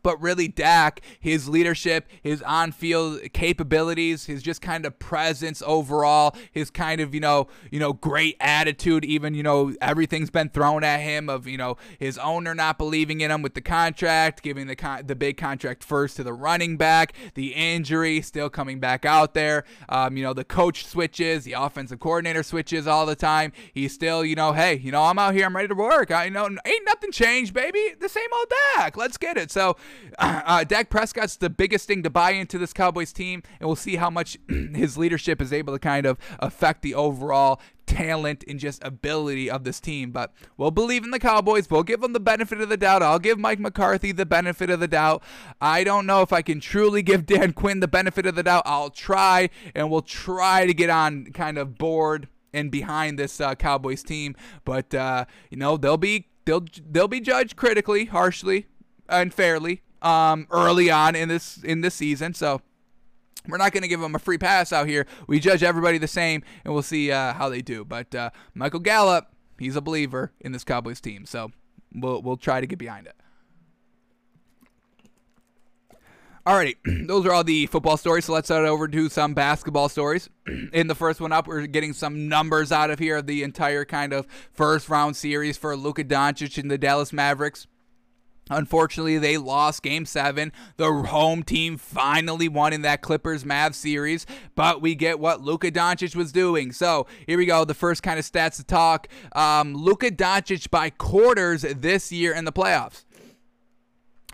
But really, Dak, his leadership, his on field capabilities, his just kind of presence overall, his kind of, you know, you know, great attitude, even, you know, everything's been thrown at him of, you know, his owner not believing in him with the contract, giving the con- the big contract first to the running back, the injury still coming back out there. Um, you know, the coach switches, the offensive coordinator switches all the time. He's still, you know, hey, you know, I'm out here, I'm ready to work. I know ain't nothing changed, baby. The same old Dak. Let's get it. So [laughs] uh, Dak Prescott's the biggest thing to buy into this Cowboys team, and we'll see how much [clears throat] his leadership is able to kind of affect the overall talent and just ability of this team. But we'll believe in the Cowboys. We'll give them the benefit of the doubt. I'll give Mike McCarthy the benefit of the doubt. I don't know if I can truly give [laughs] Dan Quinn the benefit of the doubt. I'll try, and we'll try to get on kind of board and behind this uh, Cowboys team. But uh, you know they'll be they'll they'll be judged critically, harshly, unfairly um, early on in this in this season. So we're not going to give them a free pass out here. We judge everybody the same, and we'll see uh, how they do. But uh, Michael Gallup, he's a believer in this Cowboys team, so we'll we'll try to get behind it. Alrighty, [clears throat] those are all the football stories. So let's head over to some basketball stories. [clears throat] In the first one up, we're getting some numbers out of here of the entire kind of first round series for Luka Doncic and the Dallas Mavericks. Unfortunately, they lost game seven. The home team finally won in that Clippers Mavs series, but we get what Luka Doncic was doing. So here we go. The first kind of stats to talk. Um, Luka Doncic by quarters this year in the playoffs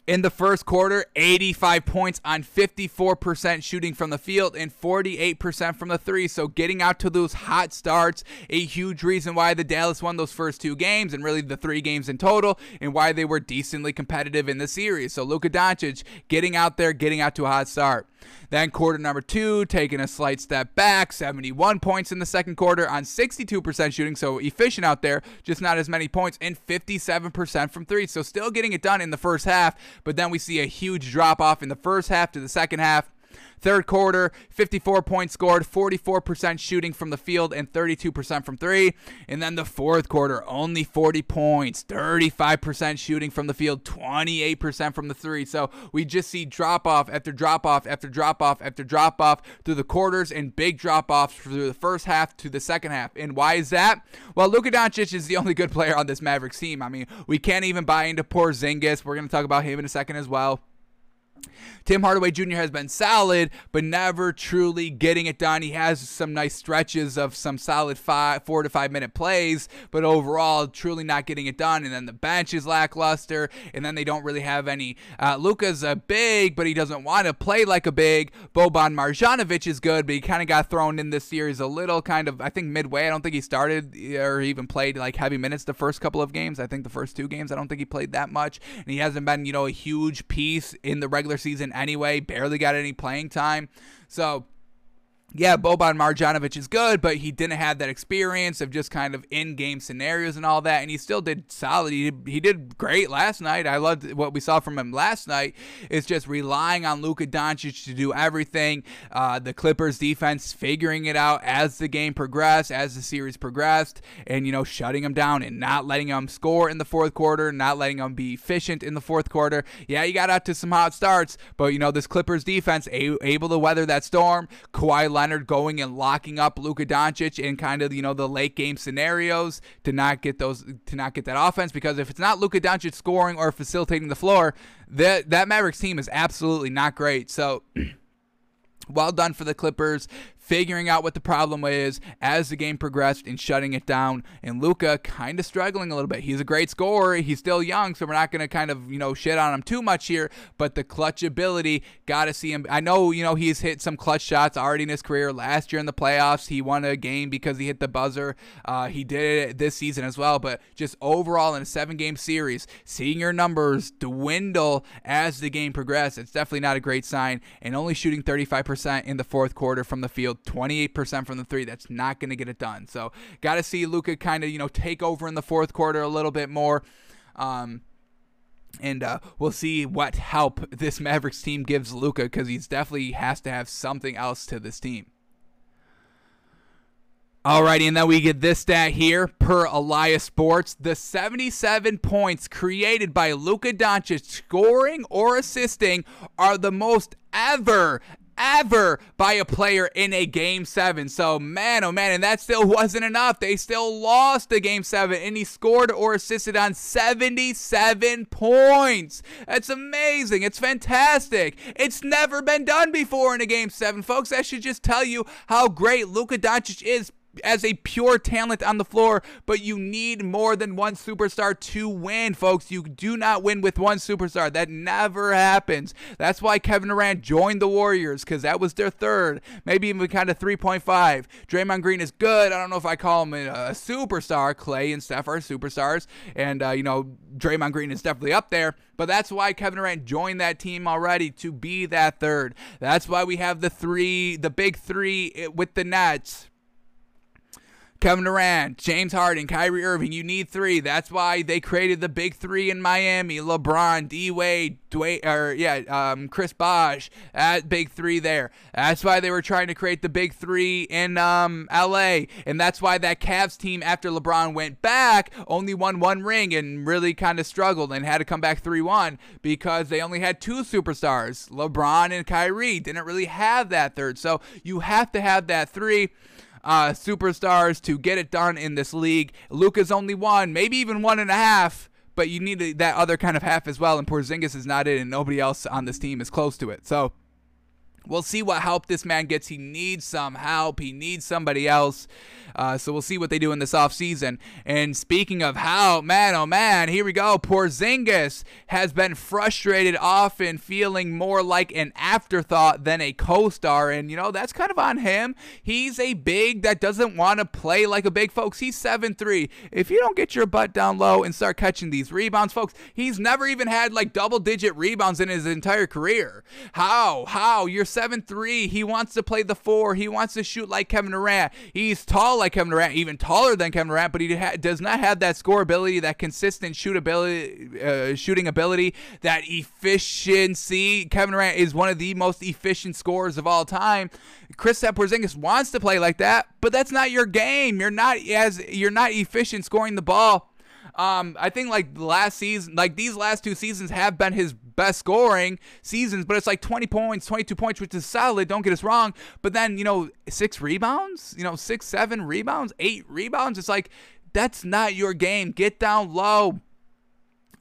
in the first quarter, 85 points on 54% shooting from the field and 48% from the three. So getting out to those hot starts, a huge reason why the Dallas won those first two games and really the three games in total and why they were decently competitive in the series. So Luka Doncic getting out there, getting out to a hot start. Then quarter number two, taking a slight step back, 71 points in the second quarter on 62% shooting, so efficient out there, just not as many points, and 57% from three. So still getting it done in the first half, but then we see a huge drop off in the first half to the second half. Third quarter, 54 points scored, 44% shooting from the field, and 32% from three. And then the fourth quarter, only 40 points, 35% shooting from the field, 28% from the three. So we just see drop off after drop off after drop off after drop off through the quarters and big drop offs through the first half to the second half. And why is that? Well, Luka Doncic is the only good player on this Mavericks team. I mean, we can't even buy into Porzingis. We're going to talk about him in a second as well. Tim Hardaway Jr. has been solid, but never truly getting it done. He has some nice stretches of some solid five, four to five minute plays, but overall, truly not getting it done. And then the bench is lackluster, and then they don't really have any. Uh, Luka's a big, but he doesn't want to play like a big. Boban Marjanovic is good, but he kind of got thrown in this series a little kind of, I think, midway. I don't think he started or even played like heavy minutes the first couple of games. I think the first two games, I don't think he played that much. And he hasn't been, you know, a huge piece in the regular season anyway, barely got any playing time. So yeah, Boban Marjanovic is good, but he didn't have that experience of just kind of in-game scenarios and all that, and he still did solid. He did, he did great last night. I loved what we saw from him last night. It's just relying on Luka Doncic to do everything. Uh, the Clippers defense figuring it out as the game progressed, as the series progressed, and you know shutting him down and not letting him score in the fourth quarter, not letting him be efficient in the fourth quarter. Yeah, you got out to some hot starts, but you know this Clippers defense a- able to weather that storm. Kawhi Leonard going and locking up Luka Doncic in kind of you know the late game scenarios to not get those to not get that offense because if it's not Luka Doncic scoring or facilitating the floor, that that Mavericks team is absolutely not great. So [clears throat] well done for the Clippers figuring out what the problem is as the game progressed and shutting it down. And Luka kind of struggling a little bit. He's a great scorer. He's still young, so we're not going to kind of, you know, shit on him too much here. But the clutch ability, got to see him. I know, you know, he's hit some clutch shots already in his career. Last year in the playoffs, he won a game because he hit the buzzer. Uh, he did it this season as well. But just overall in a seven game series, seeing your numbers dwindle as the game progressed, it's definitely not a great sign. And only shooting 35% in the fourth quarter from the field, 28% from the three. That's not going to get it done. So got to see Luka kind of you know take over in the fourth quarter a little bit more. Um, and uh, we'll see what help this [laughs] Mavericks team gives Luka because he's definitely has to have something else to this team. Alrighty, and then we get this stat here per Elias Sports. The 77 points created by Luka Doncic scoring or assisting are the most ever ever by a player in a game seven. So, man, oh man, and that still wasn't enough. They still lost the game seven, and he scored or assisted on 77 points. That's amazing. It's fantastic. It's never been done before in a game seven, folks. That should just tell you how great Luka Doncic is as a pure talent on the floor, but you need more than one superstar to win, folks. You do not win with one superstar. That never happens. That's why Kevin Durant joined the Warriors because that was their third, maybe even kind of 3.5. Draymond Green is good. I don't know if I call him a, superstar. Klay and Steph are superstars, and uh, you know Draymond Green is definitely up there. But that's why Kevin Durant joined that team already to be that third. That's why we have the three, the big three eh, with the Nets Kevin Durant, James Harden, Kyrie Irving. You need three. That's why they created the big three in Miami: LeBron, D Wade, Dwayne, or yeah, um, Chris Bosh. That big three there. That's why they were trying to create the big three in um, L.A. And that's why that Cavs team, after LeBron went back, only won one ring and really kind of struggled and had to come back three-one because they only had two superstars, LeBron and Kyrie. Didn't really have that third. So you have to have that three uh, superstars to get it done in this league. Luka's only one, maybe even one and a half, but you need that other kind of half as well. And Porzingis is not it, and nobody else on this team is close to it. So we'll see what help this man gets. He needs some help. He needs somebody else. Uh, so we'll see what they do in this offseason. And speaking of how, man, oh man, here we go. Porzingis has been frustrated, often feeling more like an afterthought than a co star. And, you know, that's kind of on him. He's a big that doesn't want to play like a big, folks. He's seven three. If you don't get your butt down low and start catching these rebounds, folks, he's never even had like double digit rebounds in his entire career. How? How? You're seven three. He wants to play the four. He wants to shoot like Kevin Durant. He's tall like Kevin Durant, even taller than Kevin Durant, but he ha- does not have that score ability, that consistent shoot ability, uh, shooting ability, that efficiency. Kevin Durant is one of the most efficient scorers of all time. Chris Porzingis wants to play like that, but that's not your game. You're not as you're not efficient scoring the ball. Um, I think like last season, like these last two seasons have been his best scoring seasons, but it's like 20 points, 22 points, which is solid. Don't get us wrong. But then, you know, six rebounds, you know, six, seven rebounds, eight rebounds. It's like, that's not your game. Get down low.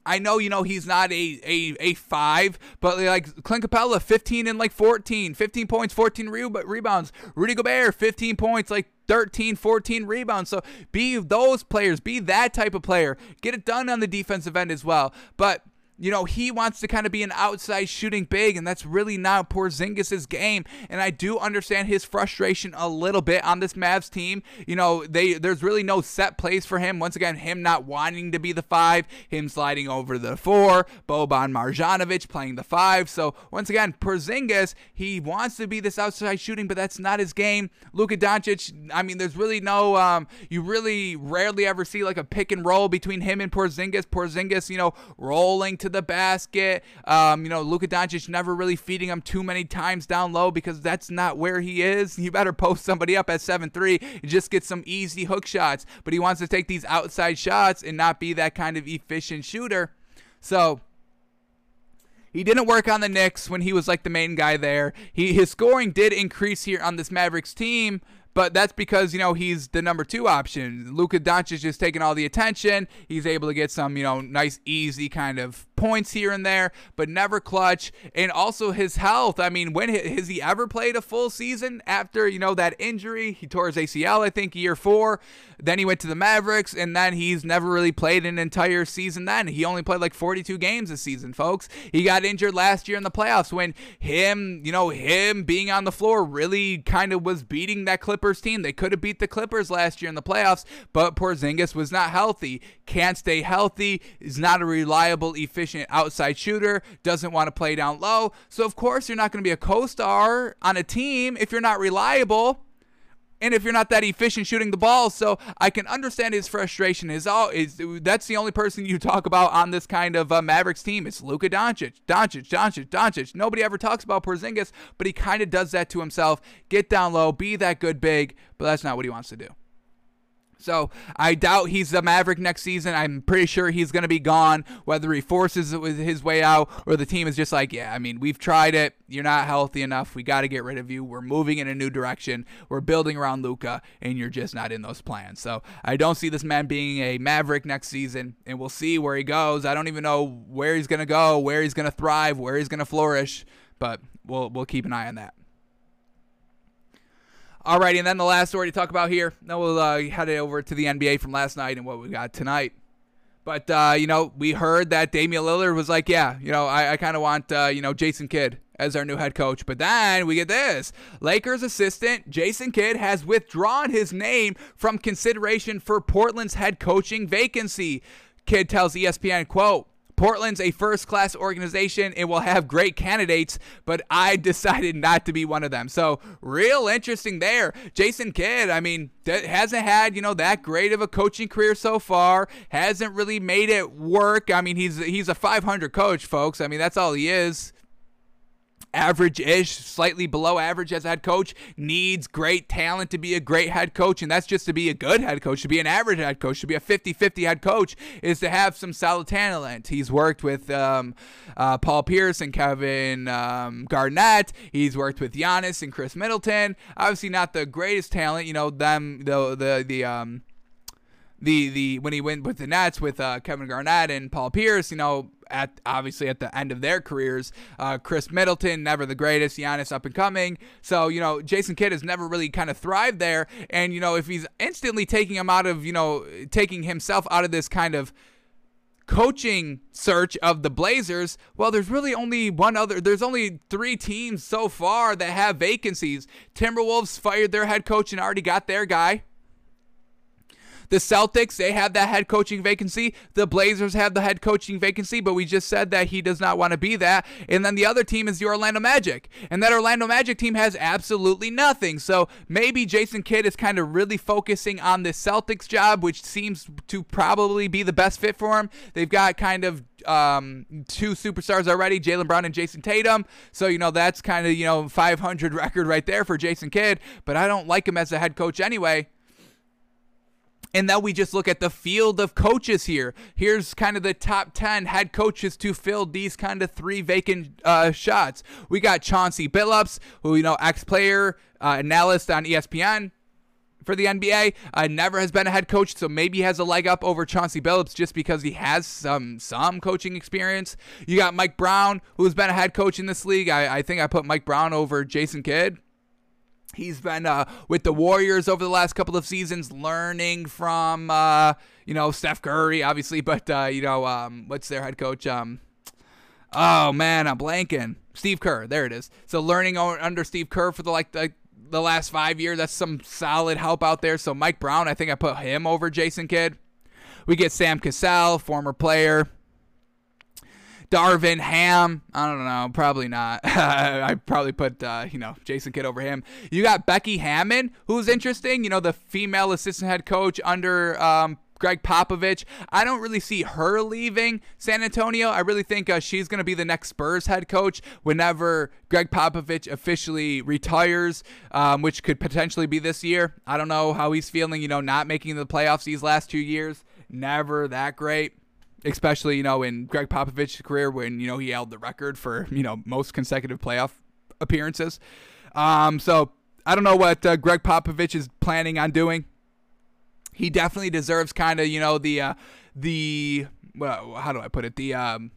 I know, you know, he's not a, a, a five, but like Clint Capela, 15 and like 14, 15 points, 14 re- rebounds. Rudy Gobert, 15 points, like 13, 14 rebounds. So be those players, be that type of player. Get it done on the defensive end as well. But you know, he wants to kind of be an outside shooting big, and that's really not Porzingis' game. And I do understand his frustration a little bit on this Mavs team. You know, they there's really no set plays for him. Once again, him not wanting to be the five, him sliding over the four, Boban Marjanovic playing the five. So once again, Porzingis, he wants to be this outside shooting, but that's not his game. Luka Doncic, I mean, there's really no um, you really rarely ever see like a pick and roll between him and Porzingis. Porzingis, you know, rolling to the basket. Um, you know, Luka Doncic never really feeding him too many times down low because that's not where he is. [laughs] You better post somebody up at 7-3 and just get some easy hook shots. But he wants to take these outside shots and not be that kind of efficient shooter. So he didn't work on the Knicks when he was like the main guy there. He his scoring did increase here on this Mavericks team, but that's because, you know, he's the number two option. Luka Doncic is taking all the attention. He's able to get some, you know, nice, easy kind of points here and there, but never clutch. And also his health. I mean, when has he ever played a full season after, you know, that injury? He tore his ACL, I think, year four. Then he went to the Mavericks, and then he's never really played an entire season then. He only played like 42 games this season, folks. He got injured last year in the playoffs when him, you know, him being on the floor really kind of was beating that Clippers team. They could have beat the Clippers last year in the playoffs, but Porzingis was not healthy. Can't stay healthy, is not a reliable, efficient outside shooter, doesn't want to play down low. So, of course, you're not going to be a co star on a team if you're not reliable and if you're not that efficient shooting the ball. So I can understand his frustration. Is all is that's the only person you talk about on this kind of uh, Mavericks team. It's Luka Doncic, Doncic, Doncic, Doncic. Nobody ever talks about Porzingis, but he kind of does that to himself. Get down low, be that good big, but that's not what he wants to do. So I doubt he's the Maverick next season. I'm pretty sure he's going to be gone, whether he forces his way out or the team is just like, yeah, I mean, we've tried it. You're not healthy enough. We got to get rid of you. We're moving in a new direction. We're building around Luka, and you're just not in those plans. So I don't see this man being a Maverick next season, and we'll see where he goes. I don't even know where he's going to go, where he's going to thrive, where he's going to flourish, but we'll we'll keep an eye on that. Alrighty, and then the last story to talk about here. Then we'll uh, head over to the NBA from last night and what we got tonight. But uh, you know, we heard that Damian Lillard was like, "Yeah, you know, I, I kind of want uh, you know Jason Kidd as our new head coach." But then we get this: Lakers assistant Jason Kidd has withdrawn his name from consideration for Portland's head coaching vacancy. Kidd tells ESPN, "quote." Portland's a first class organization and will have great candidates, but I decided not to be one of them. So, real interesting there. Jason Kidd, I mean, hasn't had, you know, that great of a coaching career so far, hasn't really made it work. I mean, he's he's a 500 coach, folks. I mean, that's all he is average ish, slightly below average as a head coach, needs great talent to be a great head coach. And that's just to be a good head coach, to be an average head coach, to be a 50 50 head coach, is to have some solid talent. He's worked with um, uh, Paul Pierce and Kevin um, Garnett. He's worked with Giannis and Khris Middleton. Obviously, not the greatest talent, you know, them, the, the, the, um, the the when he went with the Nets with uh, Kevin Garnett and Paul Pierce, you know, at obviously at the end of their careers. Uh, Khris Middleton, never the greatest. Giannis up and coming. So you know, Jason Kidd has never really kind of thrived there. And you know, if he's instantly taking him out of you know taking himself out of this kind of coaching search of the Blazers, well, there's really only one other. There's only three teams so far that have vacancies. Timberwolves fired their head coach and already got their guy. The Celtics, they have that head coaching vacancy. The Blazers have the head coaching vacancy, but we just said that he does not want to be that. And then the other team is the Orlando Magic. And that Orlando Magic team has absolutely nothing. So maybe Jason Kidd is kind of really focusing on the Celtics job, which seems to probably be the best fit for him. They've got kind of um, two superstars already, Jaylen Brown and Jayson Tatum. So, you know, that's kind of, you know, 500 record right there for Jason Kidd. But I don't like him as a head coach anyway. And now we just look at the field of coaches here. Here's kind of the top 10 head coaches to fill these kind of three vacant uh, shots. We got Chauncey Billups, who, you know, ex player, uh, analyst on ESPN for the NBA. Uh, never has been a head coach, so maybe he has a leg up over Chauncey Billups just because he has some some coaching experience. You got Mike Brown, who's been a head coach in this league. I, I think I put Mike Brown over Jason Kidd. He's been uh, with the Warriors over the last couple of seasons, learning from uh, you know Steph Curry, obviously, but uh, you know um, what's their head coach? Um, oh man, I'm blanking. Steve Kerr, there it is. So learning under Steve Kerr for the like the, the last five years, that's some solid help out there. So Mike Brown, I think I put him over Jason Kidd. We get Sam Cassell, former player. Darvin Ham. I don't know. Probably not. [laughs] I probably put uh, you know Jason Kidd over him. You got Becky Hammon, who's interesting. You know the female assistant head coach under um, Gregg Popovich. I don't really see her leaving San Antonio. I really think uh, she's going to be the next Spurs head coach whenever Gregg Popovich officially retires, um, which could potentially be this year. I don't know how he's feeling, you know, not making the playoffs these last two years. Never that great especially you know in Gregg Popovich's career when you know he held the record for you know most consecutive playoff appearances. Um, so I don't know what uh, Gregg Popovich is planning on doing. He definitely deserves kind of you know the uh, the well, how do I put it the um,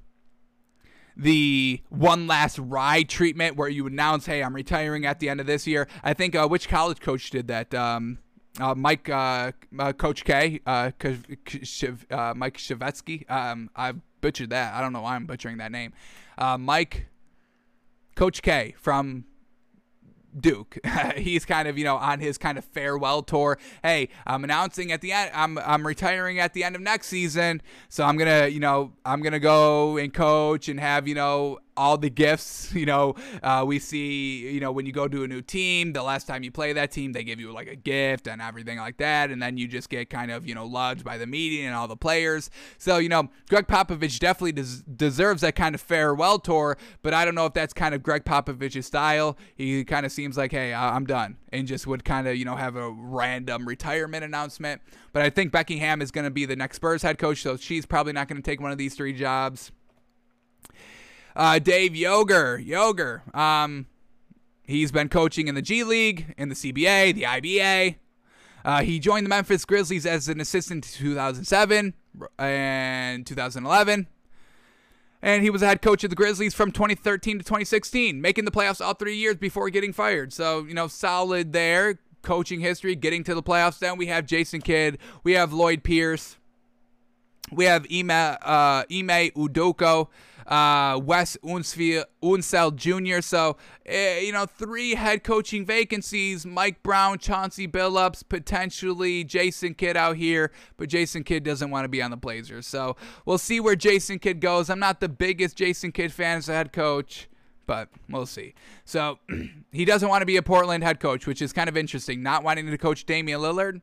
the one last ride treatment where you announce, "Hey, I'm retiring at the end of this year." I think uh, which college coach did that? Um, uh, Mike, uh, uh, Coach K, uh, uh, Mike Shavetsky. Um, I butchered that. I don't know why I'm butchering that name. Uh, Mike, Coach K from Duke. [laughs] He's kind of, you know, on his kind of farewell tour. Hey, I'm announcing at the end I'm I'm retiring at the end of next season. So I'm going to, you know, I'm going to go and coach and have, you know, all the gifts. [laughs] You know, uh, we see, you know, when you go to a new team, the last time you play that team, they give you like a gift and everything like that. And then you just get kind of, you know, loved by the media and all the players. So, you know, Gregg Popovich definitely des- deserves that kind of farewell tour, but I don't know if that's kind of Gregg Popovich's style. He kind of seems like, hey, I'm done. And just would kind of, you know, have a random retirement announcement. But I think Hammon is going to be the next Spurs head coach, so she's probably not going to take one of these three jobs. Uh, Dave Joerger, Joerger, um, he's been coaching in the G League, in the CBA, the IBA. Uh, he joined the Memphis Grizzlies as an assistant in 2007 and 2011. And he was a head coach of the Grizzlies from 2013 to 2016, making the playoffs all three years before getting fired. So, you know, solid there. Coaching history, getting to the playoffs. Then we have Jason Kidd. We have Lloyd Pierce. We have Ime, uh, Ime Udoka uh, Wes Unseld Jr. So, uh, you know, three head coaching vacancies Mike Brown, Chauncey Billups, potentially Jason Kidd out here, but Jason Kidd doesn't want to be on the Blazers. So, we'll see where Jason Kidd goes. I'm not the biggest Jason Kidd fan as a head coach but we'll see. So [clears throat] he doesn't want to be a Portland head coach, which is kind of interesting. Not wanting to coach Damian Lillard,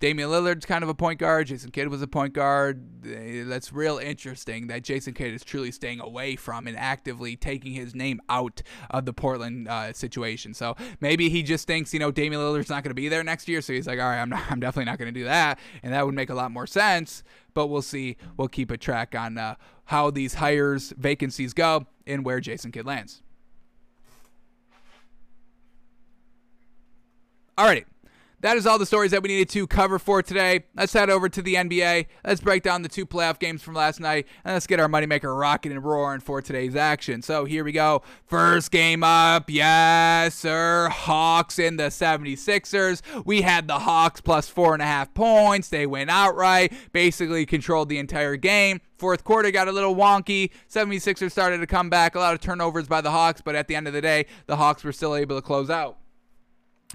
Damian Lillard's kind of a point guard. Jason Kidd was a point guard. Eh, that's real interesting that Jason Kidd is truly staying away from and actively taking his name out of the Portland uh, situation. So maybe he just thinks, you know, Damian Lillard's not going to be there next year. So he's like, all right, I'm, not, [laughs] I'm definitely not going to do that. And that would make a lot more sense. But we'll see. We'll keep a track on uh, how these hires, vacancies go and where Jason Kidd lands. Alrighty that is all the stories that we needed to cover for today. Let's head over to the NBA. Let's break down the two playoff games from last night, and let's get our moneymaker rocking and roaring for today's action. So here we go. First game up. Yes, sir. Hawks in the 76ers. We had the Hawks plus four and a half points. They went outright, basically controlled the entire game. Fourth quarter got a little wonky. 76ers started to come back. A lot of turnovers by the Hawks, but at the end of the day, the Hawks were still able to close out.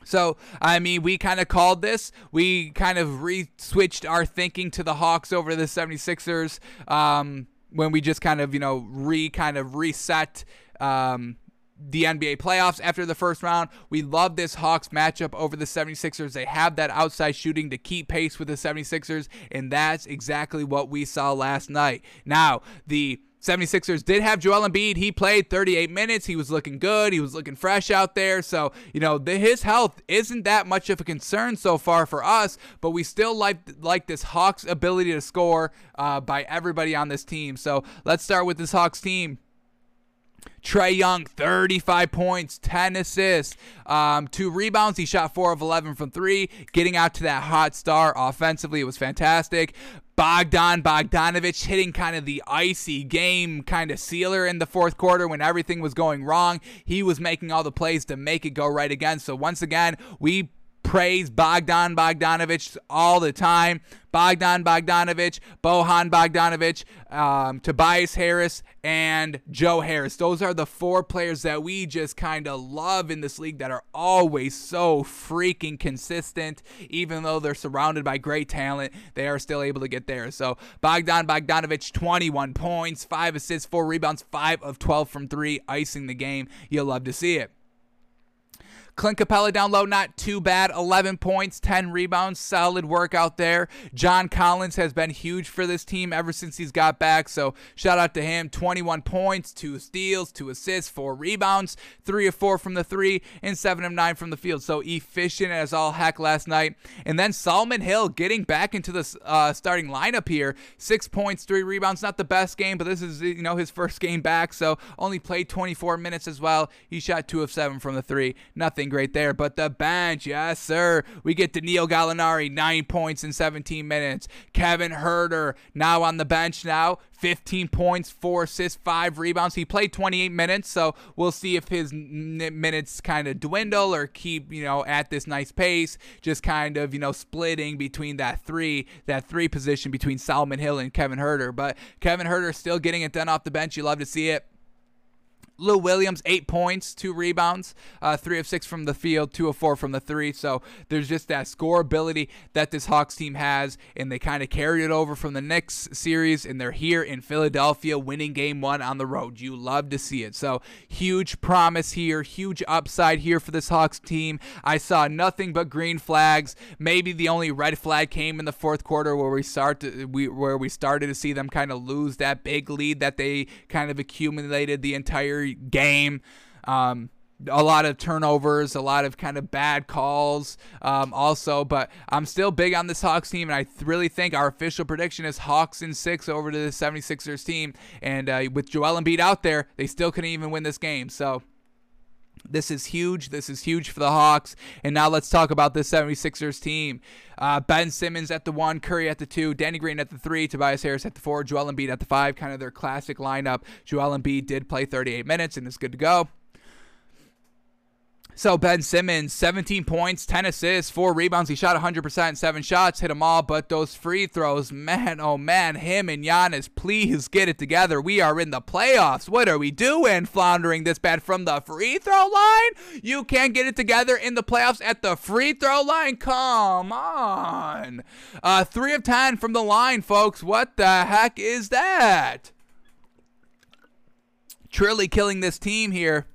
So, I mean, we kind of called this. We kind of re switched our thinking to the Hawks over the 76ers um, when we just kind of, you know, re kind of reset um, the NBA playoffs after the first round. We love this Hawks matchup over the 76ers. They have that outside shooting to keep pace with the 76ers, and that's exactly what we saw last night. Now, the 76ers did have Joel Embiid. He played 38 minutes. He was looking good. He was looking fresh out there. So, you know, the, his health isn't that much of a concern so far for us, but we still like like this Hawks ability to score uh, by everybody on this team. So, let's start with this Hawks team. Trae Young, 35 points, 10 assists, um, two rebounds. He shot four of 11 from three, getting out to that hot star offensively. It was fantastic. Bogdan Bogdanovich hitting kind of the icy game kind of sealer in the fourth quarter when everything was going wrong. He was making all the plays to make it go right again. So once again, we praise Bogdan Bogdanovich all the time. Bogdan Bogdanovich, Bojan Bogdanovich, um, Tobias Harris, and Joe Harris. Those are the four players that we just kind of love in this league that are always so freaking consistent. Even though they're surrounded by great talent, they are still able to get there. So Bogdan Bogdanovich, 21 points, 5 assists, 4 rebounds, 5 of 12 from 3, icing the game. You'll love to see it. Clint Capela down low, not too bad. 11 points, 10 rebounds, solid work out there. John Collins has been huge for this team ever since he's got back, so shout out to him. 21 points, 2 steals, 2 assists, 4 rebounds, 3 of 4 from the 3, and 7 of 9 from the field. So efficient as all heck last night. And then Solomon Hill getting back into the uh, starting lineup here. 6 points, 3 rebounds. Not the best game, but this is, you know, his first game back, so only played 24 minutes as well. He shot 2 of 7 from the 3. Nothing great there. But the bench, yes, sir. We get Danilo Gallinari, nine points in 17 minutes. Kevin Huerter, now on the bench now, 15 points, four assists, five rebounds. He played 28 minutes, so we'll see if his minutes kind of dwindle or keep, you know, at this nice pace. Just kind of, you know, splitting between that three, that three position between Solomon Hill and Kevin Huerter. But Kevin Huerter still getting it done off the bench. You love to see it. Lou Williams, eight points, two rebounds, uh, three of six from the field, two of four from the three. So there's just that score ability that this Hawks team has, and they kind of carried it over from the Knicks series, and they're here in Philadelphia winning game one on the road. You love to see it. So huge promise here, huge upside here for this Hawks team. I saw nothing but green flags. Maybe the only red flag came in the fourth quarter where we start to, we where we started to see them kind of lose that big lead that they kind of accumulated the entire game. Um, a lot of turnovers, a lot of kind of bad calls um, also. But I'm still big on this Hawks team, and I really think our official prediction is Hawks in six over to the 76ers team. And uh, with Joel Embiid out there, they still couldn't even win this game. So this is huge. This is huge for the Hawks. And now let's talk about the 76ers team. Uh, ben Simmons at the one, Curry at the two, Danny Green at the three, Tobias Harris at the four, Joel Embiid at the five. Kind of their classic lineup. Joel Embiid did play 38 minutes and is good to go. So Ben Simmons, 17 points, 10 assists, 4 rebounds. He shot 100%, 7 shots, hit them all. But those free throws, man, oh man, him and Giannis, please get it together. We are in the playoffs. What are we doing floundering this bad from the free throw line? You can't get it together in the playoffs at the free throw line? Come on. Uh, 3 of 10 from the line, folks. What the heck is that? Truly killing this team here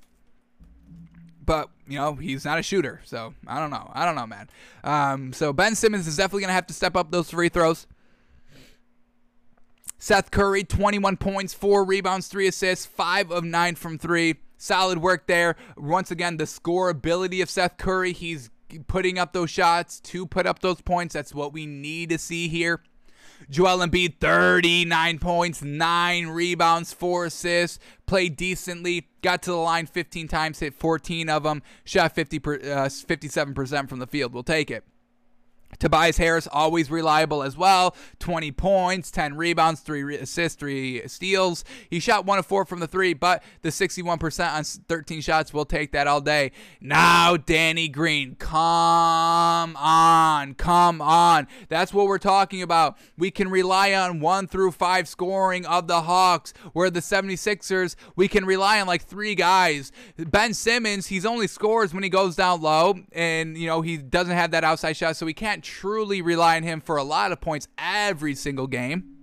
but you know he's not a shooter, so I don't know. I don't know, man. Um, so Ben Simmons is definitely gonna have to step up those free throws. Seth Curry, 21 points, four rebounds, three assists, five of nine from three. Solid work there. Once again, the score ability of Seth Curry. He's putting up those shots to put up those points. That's what we need to see here. Joel Embiid, 39 points, 9 rebounds, 4 assists, played decently, got to the line 15 times, hit 14 of them, shot 50 per, uh, 57% from the field. We'll take it. Tobias Harris, always reliable as well. 20 points, 10 rebounds, 3 assists, 3 steals. He shot 1 of 4 from the 3, but the 61% on 13 shots, we'll take that all day. Now, Danny Green, come on, come on. That's what we're talking about. We can rely on 1 through 5 scoring of the Hawks, where the 76ers, we can rely on like 3 guys. Ben Simmons, he's only scores when he goes down low, and, you know, he doesn't have that outside shot, so he can't truly rely on him for a lot of points every single game.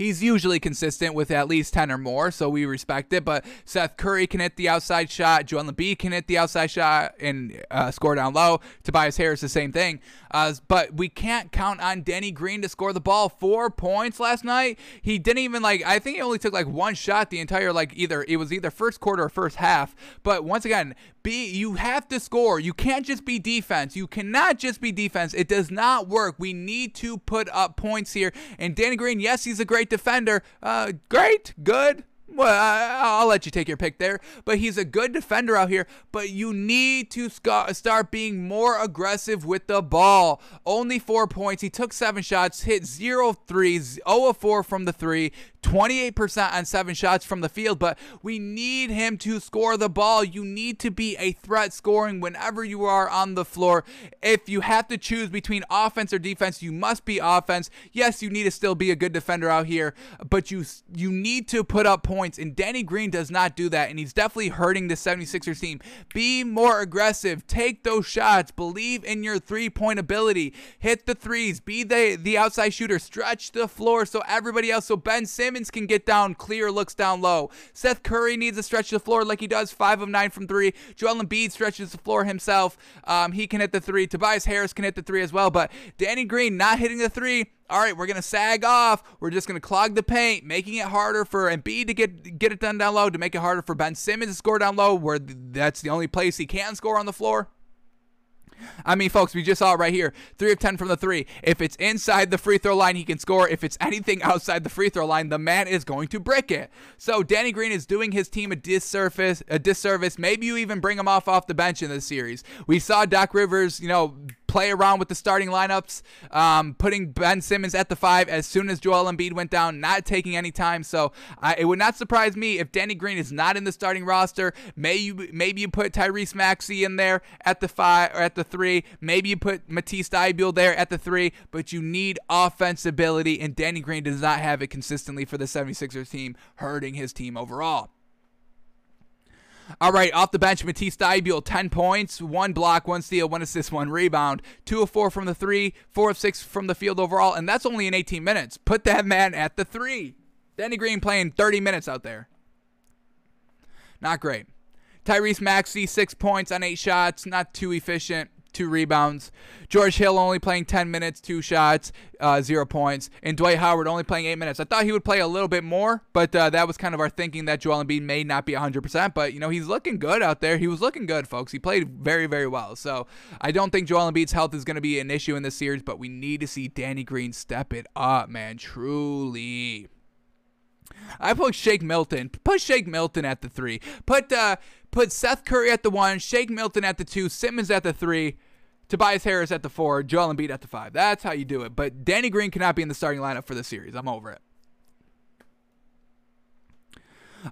He's usually consistent with at least 10 or more, so we respect it. But Seth Curry can hit the outside shot. Joel Embiid can hit the outside shot and uh, score down low. Tobias Harris, the same thing. Uh, but we can't count on Denny Green to score the ball. Four points last night. He didn't even like. I think he only took like one shot the entire like either it was either first quarter or first half. But once again, be you have to score. You can't just be defense. You cannot just be defense. It does not work. We need to put up points here. And Danny Green, yes, he's a great defender. Uh, great, good, well, I'll let you take your pick there, but he's a good defender out here. But you need to start being more aggressive with the ball. Only four points. He took seven shots, hit zero threes, 0 of 4 from the three, 28% on seven shots from the field, but we need him to score the ball. You need to be a threat scoring whenever you are on the floor. If you have to choose between offense or defense, you must be offense. Yes, you need to still be a good defender out here, but you you need to put up points, and Danny Green does not do that, and he's definitely hurting the 76ers team. Be more aggressive. Take those shots. Believe in your three-point ability. Hit the threes. Be the, the outside shooter. Stretch the floor so everybody else, so Ben Simmons Simmons can get down clear looks down low. Seth Curry needs to stretch the floor like he does, five of nine from three. Joel Embiid stretches the floor himself. Um, he can hit the three. Tobias Harris can hit the three as well. But Danny Green not hitting the three. All right, we're gonna sag off. We're just gonna clog the paint, making it harder for Embiid to get get it done down low, to make it harder for Ben Simmons to score down low, where that's the only place he can score on the floor. I mean, folks, we just saw it right here. Three of 10 from the three. If it's inside the free throw line, he can score. If it's anything outside the free throw line, the man is going to brick it. So Danny Green is doing his team a disservice. A disservice. Maybe you even bring him off off the bench in this series. We saw Doc Rivers, you know, play around with the starting lineups, um, putting Ben Simmons at the five as soon as Joel Embiid went down, not taking any time. So uh, it would not surprise me if Danny Green is not in the starting roster. Maybe you maybe you put Tyrese Maxey in there at the five or at the three. Maybe you put Matisse Thybulle there at the three. But you need offensibility, and Danny Green does not have it consistently for the 76ers team, hurting his team overall. All right, off the bench, Matisse Thybulle, 10 points, one block, one steal, one assist, one rebound, two of four from the three, four of six from the field overall, and that's only in 18 minutes. Put that man at the three. Danny Green playing 30 minutes out there. Not great. Tyrese Maxey, six points on eight shots, not too efficient two rebounds. George Hill only playing 10 minutes, two shots, uh, zero points. And Dwight Howard only playing eight minutes. I thought he would play a little bit more, but uh, that was kind of our thinking that Joel Embiid may not be 100%. But, you know, he's looking good out there. He was looking good, folks. He played very, very well. So I don't think Joel Embiid's health is going to be an issue in this series, but we need to see Danny Green step it up, man. Truly. I put Shake Milton. Put Shake Milton at the three. Put uh, put Seth Curry at the one, Shake Milton at the two, Simmons at the three, Tobias Harris at the four, Joel Embiid at the five. That's how you do it. But Danny Green cannot be in the starting lineup for the series. I'm over it.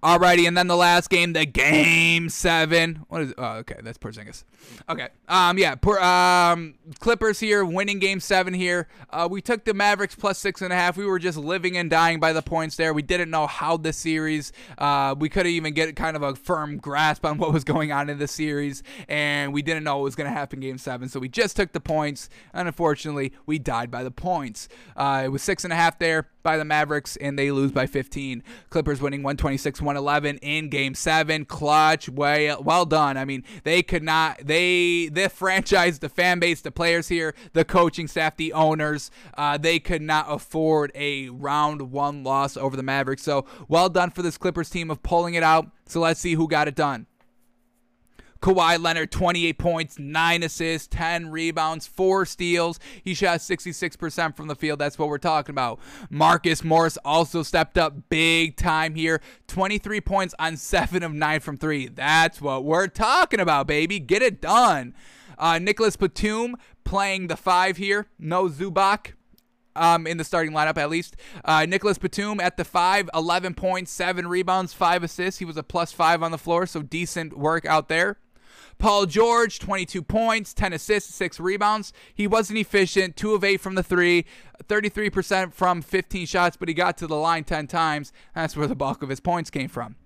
Alrighty, and then the last game, the game seven. What is? Oh, okay, that's Porzingis. Okay, um, yeah, poor, um, Clippers here, winning game seven here. Uh, we took the Mavericks plus six and a half. We were just living and dying by the points there. We didn't know how the series. Uh, we couldn't even get kind of a firm grasp on [laughs] what was going on in the series, and we didn't know what was going to happen game seven. So we just took the points, and unfortunately, we died by the points. Uh, it was six and a half there by the Mavericks, and they lose by 15. Clippers winning 126 111 in game seven. Clutch. Way, well done. I mean, they could not, they, the [laughs] franchise, the fan base, the players here, the coaching staff, the owners, uh, they could not afford a round one loss over the Mavericks. So well done for this Clippers team of pulling it out. So let's see who got it done. Kawhi Leonard, 28 points, 9 assists, 10 rebounds, 4 steals. He shot 66% from the field. That's what we're talking about. Marcus Morris also stepped up big time here. 23 points on 7 of 9 from 3. That's what we're talking about, baby. Get it done. Uh, Nicholas Batum playing the 5 here. No Zubac. Um, in the starting lineup at least. Uh, Nicholas Batum at the 5, 11 points, 7 rebounds, 5 assists. He was a plus 5 on the floor, so decent work out there. Paul George, 22 points, 10 assists, 6 rebounds. He wasn't efficient, 2 of 8 from the 3, 33% from 15 shots, but he got to the line 10 times. That's where the bulk of his points came from.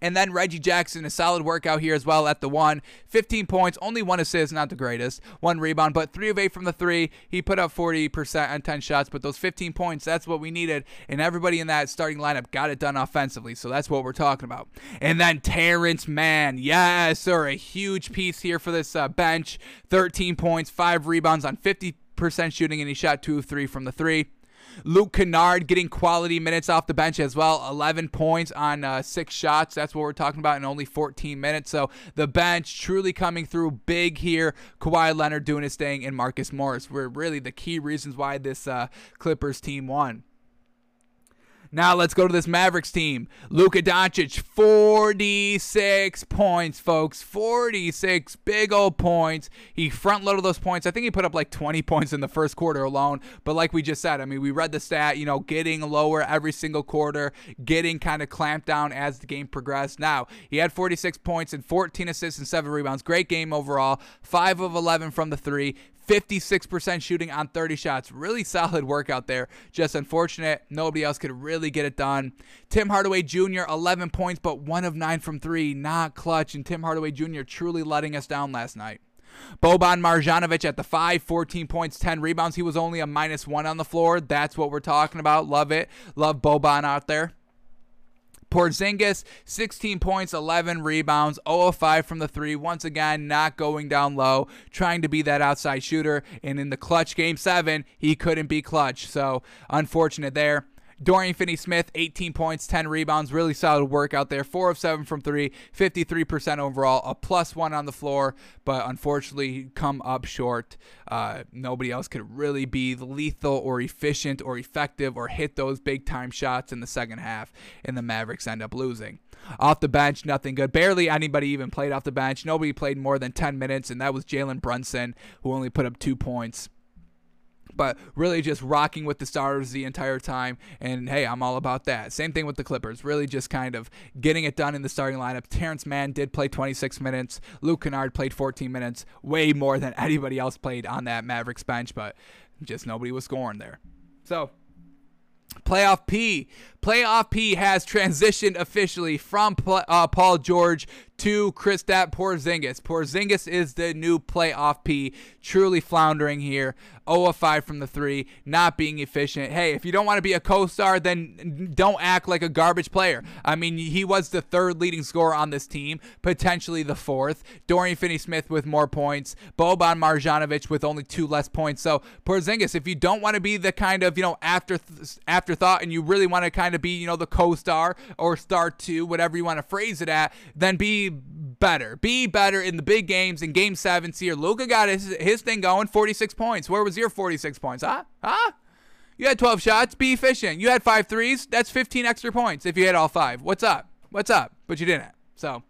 And then Reggie Jackson, a solid workout here as well at the one. 15 points, only one assist, not the greatest. One rebound, but three of eight from the three. He put up 40% on 10 shots, but those 15 points, that's what we needed. And everybody in that starting lineup got it done offensively. So that's what we're talking about. And then Terance Mann, yes, sir, a huge piece here for this uh, bench. 13 points, five rebounds on 50% shooting, and he shot two of three from the three. Luke Kennard getting quality minutes off the bench as well. 11 points on uh, six shots. That's what we're talking about in only 14 minutes. So the bench truly coming through big here. Kawhi Leonard doing his thing, and Marcus Morris were really the key reasons why this uh, Clippers team won. Now let's go to this Mavericks team. Luka Doncic, 46 points, folks. 46 big old points. He front loaded those points. I think he put up like 20 points in the first quarter alone. But like we just said, I mean, we read the stat, you know, getting lower every single quarter, getting kind of clamped down as the game progressed. Now, he had 46 points and 14 assists and 7 rebounds. Great game overall. 5 of 11 from the 3, 56% shooting on 30 shots. Really solid workout there. Just unfortunate. Nobody else could really get it done. Tim Hardaway Jr., 11 points, but 1 of 9 from 3. Not clutch. And Tim Hardaway Jr. truly letting us down last night. Boban Marjanovic at the 5, 14 points, 10 rebounds. He was only a minus 1 on the floor. That's what we're talking about. Love it. Love Boban out there. Porzingis, 16 points, 11 rebounds, 0 of 5 from the three. Once again, not going down low, trying to be that outside shooter. And in the clutch game seven, he couldn't be clutch. So unfortunate there. Dorian Finney Smith, 18 points, 10 rebounds, really solid work out there. 4 of 7 from 3, 53% overall, a plus one on the floor, but unfortunately come up short. Uh, nobody else could really be lethal or efficient or effective or hit those big time shots in the second half, and the Mavericks end up losing. Off the bench, nothing good. Barely anybody even played off the bench. Nobody played more than 10 minutes, and that was Jalen Brunson, who only put up two points but really just rocking with the stars the entire time. And hey, I'm all about that. Same thing with the Clippers. Really just kind of getting it done in the starting lineup. Terance Mann did play 26 minutes. Luke Kennard played 14 minutes, way more than anybody else played on that Mavericks bench, but just nobody was scoring there. So, Playoff P. Playoff P has transitioned officially from uh, Paul George to Kristaps Porzingis. Porzingis is the new playoff P, truly floundering here. 0 of 5 from the three, not being efficient. Hey, if you don't want to be a co-star, then don't act like a garbage player. I mean, he was the third leading scorer on this team, potentially the fourth. Dorian Finney-Smith with more points, Boban Marjanovic with only two less points. So Porzingis, if you don't want to be the kind of you know after afterthought, and you really want to kind of be you know the co-star or star two, whatever you want to phrase it at, then be better. Be better in the big games. In game seven, see here, Luka got his, his thing going, 46 points. Where was your 46 points? Huh? Huh? You had 12 shots. Be efficient. You had five threes. That's 15 extra points if you had all five. What's up? What's up? But you didn't. So,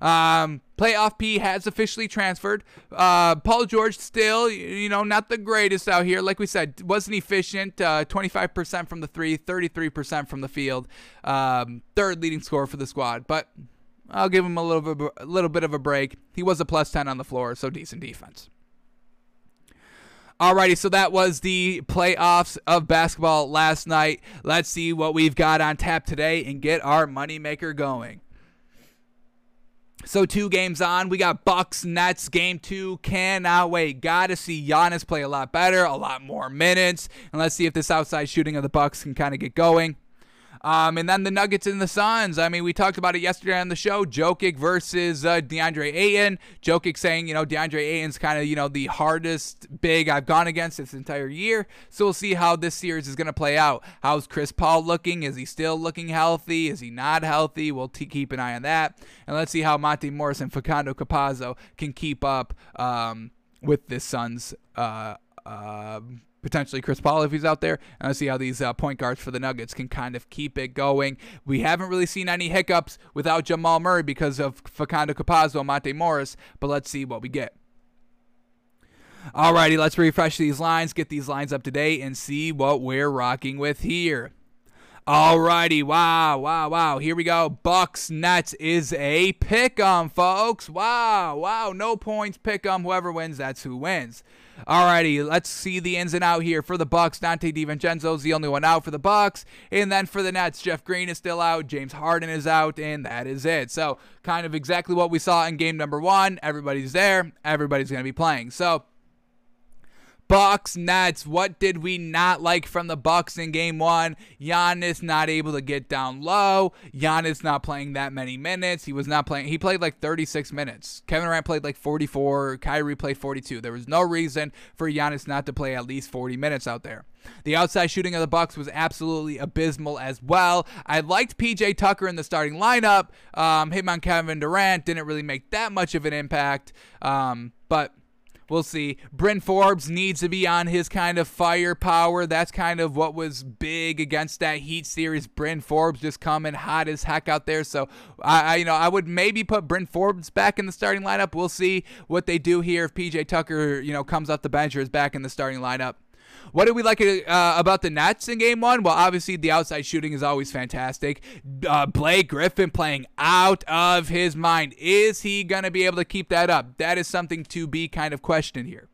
um, playoff P has officially transferred. Uh, Paul George still, you know, not the greatest out here. Like we said, wasn't efficient. Uh, 25% from the three, 33% from the field. Um, third leading scorer for the squad. But I'll give him a little bit, a little bit of a break. He was a plus 10 on the floor, so decent defense. Alrighty, so that was the playoffs of basketball last night. Let's see what we've got on tap today and get our moneymaker going. So two games on, we got Bucks Nets game two. Cannot wait. Got to see Giannis play a lot better, a lot more minutes, and let's see if this outside shooting of the Bucks can kind of get going. Um, and then the Nuggets and the Suns. I mean, we talked about it yesterday on the show. Jokic versus uh, DeAndre Ayton. Jokic saying, you know, DeAndre Ayton's kind of, you know, the hardest big I've gone against this entire year. So we'll see how this series is going to play out. How's Chris Paul looking? Is he still looking healthy? Is he not healthy? We'll t- keep an eye on that. And let's see how Monte Morris and Facundo Campazzo can keep up um, with this Suns. Uh, uh, potentially Chris Paul if he's out there. And let's see how these uh, point guards for the Nuggets can kind of keep it going. We haven't really seen any hiccups without Jamal Murray because of Facundo Campazzo and Monte Morris, but let's see what we get. Alrighty, let's refresh these lines, get these lines up to date, and see what we're rocking with here. Alrighty, wow, wow, wow. Here we go. Bucks Nets is a pick 'em, folks. Wow, wow. No points, pick 'em. Whoever wins, that's who wins. Alrighty, let's see the ins and out here for the Bucks. Donte DiVincenzo's the only one out for the Bucks, and then for the Nets, Jeff Green is still out, James Harden is out, and that is it. So, kind of exactly what we saw in game number one. Everybody's there. Everybody's going to be playing. So. Bucks Nets. What did we not like from the Bucks in game one? Giannis not able to get down low. Giannis not playing that many minutes. He was not playing. He played like 36 minutes. Kevin Durant played like 44. Kyrie played 42. There was no reason for Giannis not to play at least 40 minutes out there. The outside shooting of the Bucks was absolutely abysmal as well. I liked PJ Tucker in the starting lineup. Um, him on Kevin Durant didn't really make that much of an impact. Um, but We'll see. Bryn Forbes needs to be on his kind of firepower. That's kind of what was big against that Heat series. Bryn Forbes just coming hot as heck out there. So I, I you know, I would maybe put Bryn Forbes back in the starting lineup. We'll see what they do here if PJ Tucker, you know, comes off the bench or is back in the starting lineup. What did we like uh, about the Nets in game one? Well, obviously, the outside shooting is always fantastic. Uh, Blake Griffin playing out of his mind. Is he going to be able to keep that up? That is something to be kind of questioned here.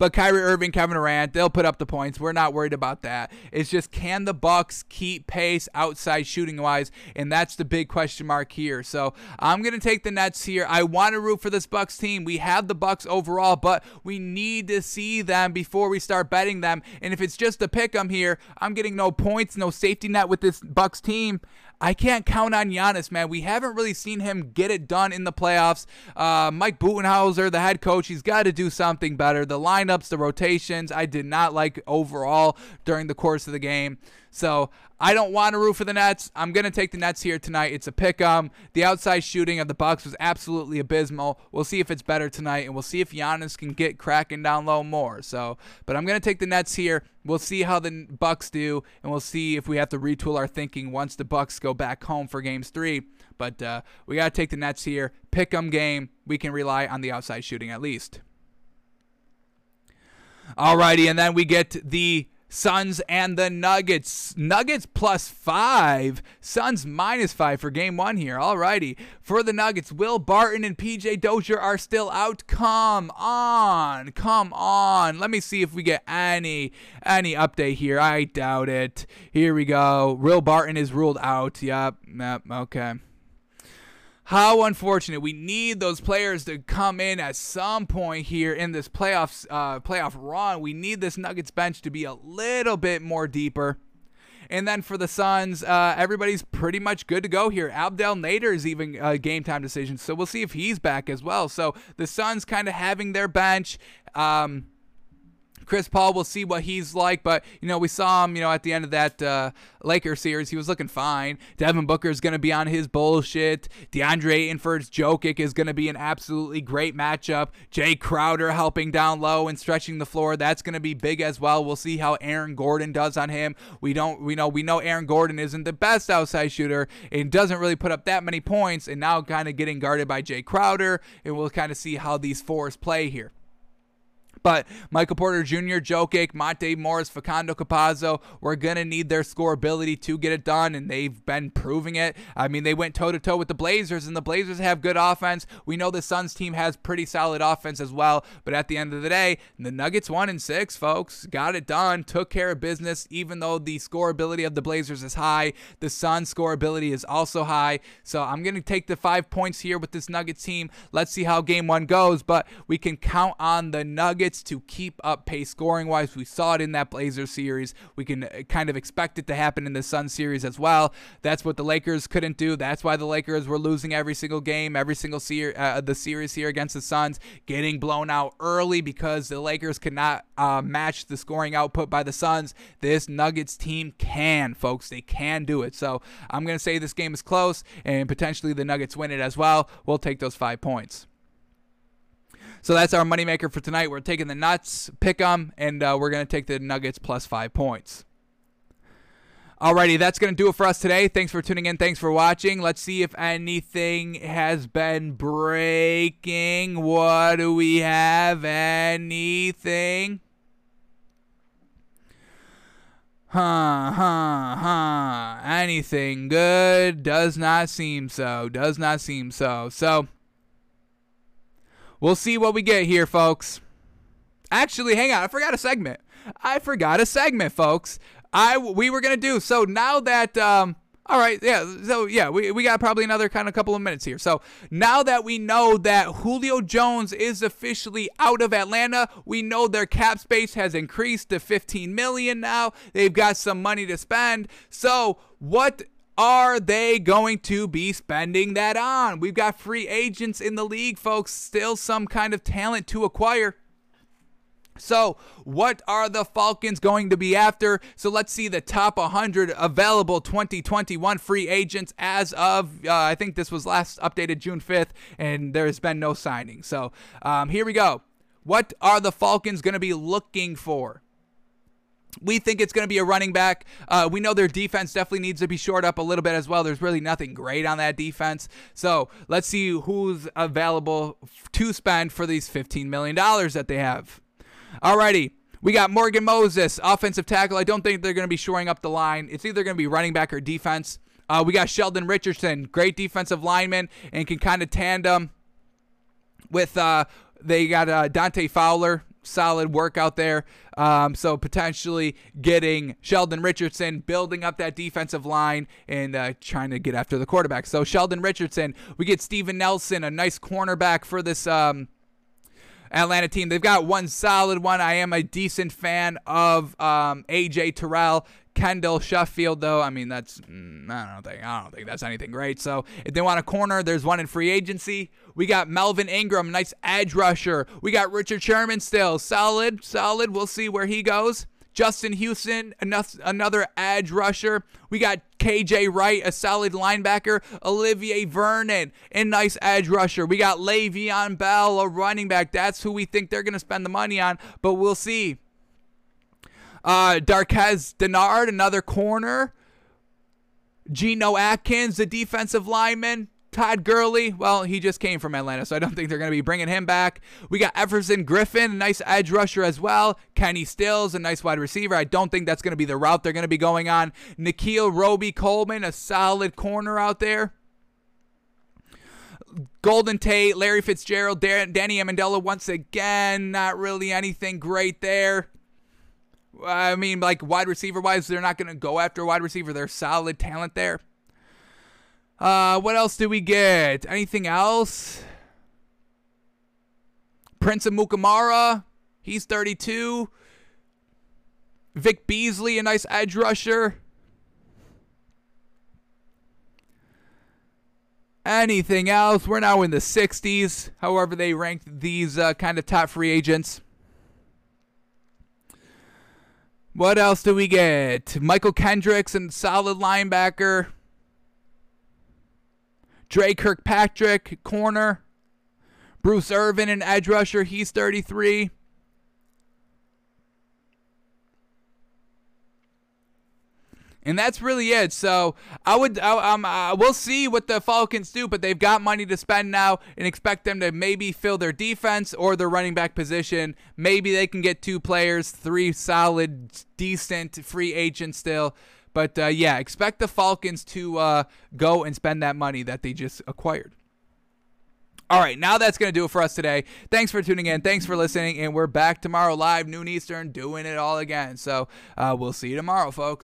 But Kyrie Irving, Kevin Durant, they'll put up the points. We're not worried about that. It's just can the Bucks keep pace outside shooting wise, and that's the big question mark here. So I'm gonna take the Nets here. I want to root for this Bucks team. We have the Bucks overall, but we need to see them before we start betting them. And if it's just a pick 'em here, I'm getting no points, no safety net with this Bucks team. I can't count on Giannis, man. We haven't really seen him get it done in the playoffs. Uh, Mike Budenholzer, the head coach, he's got to do something better. The lineups, the rotations, I did not like overall during the course of the game. So I don't want to root for the Nets. I'm going to take the Nets here tonight. It's a pick 'em. The outside shooting of the Bucks was absolutely abysmal. We'll see if it's better tonight, and we'll see if Giannis can get cracking down low more. So, but I'm going to take the Nets here. We'll see how the Bucks do, and we'll see if we have to retool our thinking once the Bucks go back home for Games Three. But uh, we got to take the Nets here. Pick 'em game. We can rely on the outside shooting at least. Alrighty, and then we get the Suns and the Nuggets. Nuggets plus five. Suns minus five for game one here. Alrighty. For the Nuggets, Will Barton and PJ Dozier are still out. Come on. Come on. Let me see if we get any any update here. I doubt it. Here we go. Will Barton is ruled out. Yep. Yep. Okay. How unfortunate. We need those players to come in at some point here in this playoffs uh, playoff run. We need this Nuggets bench to be a little bit more deeper. And then for the Suns, uh, everybody's pretty much good to go here. Abdel Nader is even a game time decision, so we'll see if he's back as well. So the Suns kind of having their bench. Um, Chris Paul, we'll see what he's like. But, you know, we saw him, you know, at the end of that uh, Lakers series. He was looking fine. Devin Booker is going to be on his bullshit. DeAndre Ayton Jokic is going to be an absolutely great matchup. Jae Crowder helping down low and stretching the floor. That's going to be big as well. We'll see how Aaron Gordon does on him. We don't, we know, we know Aaron Gordon isn't the best outside shooter and doesn't really put up that many points. And now kind of getting guarded by Jae Crowder. And we'll kind of see how these fours play here. But Michael Porter Jr., Jokic, Monte Morris, Facundo Campazzo, we're going to need their score ability to get it done, and they've been proving it. I mean, they went toe to toe with the Blazers, and the Blazers have good offense. We know the Suns team has pretty solid offense as well, but at the end of the day, the Nuggets won in six, folks. Got it done, took care of business, even though the score ability of the Blazers is high. The Suns' score ability is also high. So I'm going to take the five points here with this Nuggets team. Let's see how game one goes, but we can count on the Nuggets to keep up pace scoring wise. We saw it in that Blazers series. We can uh, kind of expect it to happen in the Sun series as well. That's what the Lakers couldn't do. That's why the Lakers were losing every single game, every single se- uh, the series here against the Suns, getting blown out early because the Lakers could not uh, match the scoring output by the Suns. This Nuggets team can, folks. They can do it. So I'm going to say this game is close and potentially the Nuggets win it as well. We'll take those five points. So that's our moneymaker for tonight. We're taking the Nuts, pick them, and uh, we're going to take the Nuggets plus five points. Alrighty, that's going to do it for us today. Thanks for tuning in. Thanks for watching. Let's see if anything has been breaking. What do we have? Anything? Huh, huh, huh. Anything good? Does not seem so. Does not seem so. So. We'll see what we get here, folks. Actually, hang on. I forgot a segment. I forgot a segment, folks. I we were gonna do so now that um. All right, yeah. So yeah, we, we got probably another kind of couple of minutes here. So now that we know that Julio Jones is officially out of Atlanta, we know their cap space has increased to 15 million now. They've got some money to spend. So what are they going to be spending that on? We've got free agents in the league, folks. Still some kind of talent to acquire. So, what are the Falcons going to be after? So, let's see the top 100 available 2021 free agents as of, uh, I think this was last updated June 5th, and there's been no signing. So, um, here we go. What are the Falcons going to be looking for? We think it's going to be a running back. Uh, we know their defense definitely needs to be shored up a little bit as well. There's really nothing great on that defense. So let's see who's available to spend for these $15 million that they have. Alrighty. We got Morgan Moses, offensive tackle. I don't think they're going to be shoring up the line. It's either going to be running back or defense. Uh, we got Sheldon Richardson, great defensive lineman, and can kind of tandem with. Uh, they got uh, Dante Fowler, solid work out there. Um, so potentially getting Sheldon Richardson, building up that defensive line, and uh, trying to get after the quarterback. So Sheldon Richardson, we get Steven Nelson, a nice cornerback for this. Um, Atlanta team. They've got one solid one. I am a decent fan of um, AJ Terrell. Kendall Sheffield, though, I mean that's mm, I don't think I don't think that's anything great. So if they want a corner, there's one in free agency. We got Melvin Ingram, nice edge rusher. We got Richard Sherman still solid, solid. We'll see where he goes. Justin Houston, another edge rusher. We got KJ Wright, a solid linebacker. Olivier Vernon, a nice edge rusher. We got Le'Veon Bell, a running back. That's who we think they're going to spend the money on, but we'll see. Uh, Darqueze Dennard, another corner. Geno Atkins, the defensive lineman. Todd Gurley, well, he just came from Atlanta, so I don't think they're going to be bringing him back. We got Everson Griffen, a nice edge rusher as well. Kenny Stills, a nice wide receiver. I don't think that's going to be the route they're going to be going on. Nickell Robey-Coleman, a solid corner out there. Golden Tate, Larry Fitzgerald, Danny Amendola once again. Not really anything great there. I mean, like wide receiver wise, they're not going to go after wide receiver. They're solid talent there. Uh, what else did we get? Anything else? Prince Amukamara, he's 32. Vic Beasley, a nice edge rusher. Anything else? We're now in the 60s, however, they ranked these uh, kind of top free agents. What else do we get? Mychal Kendricks and solid linebacker. Dre Kirkpatrick, corner. Bruce Irvin, an edge rusher. He's 33. And that's really it. So I would, I, um, uh, we'll see what the Falcons do, but they've got money to spend now, and expect them to maybe fill their defense or their running back position. Maybe they can get two players, three solid, decent free agents still. But uh, yeah, expect the Falcons to uh, go and spend that money that they just acquired. All right, now that's going to do it for us today. Thanks for tuning in. Thanks for listening. And we're back tomorrow live, noon Eastern, doing it all again. So uh, we'll see you tomorrow, folks.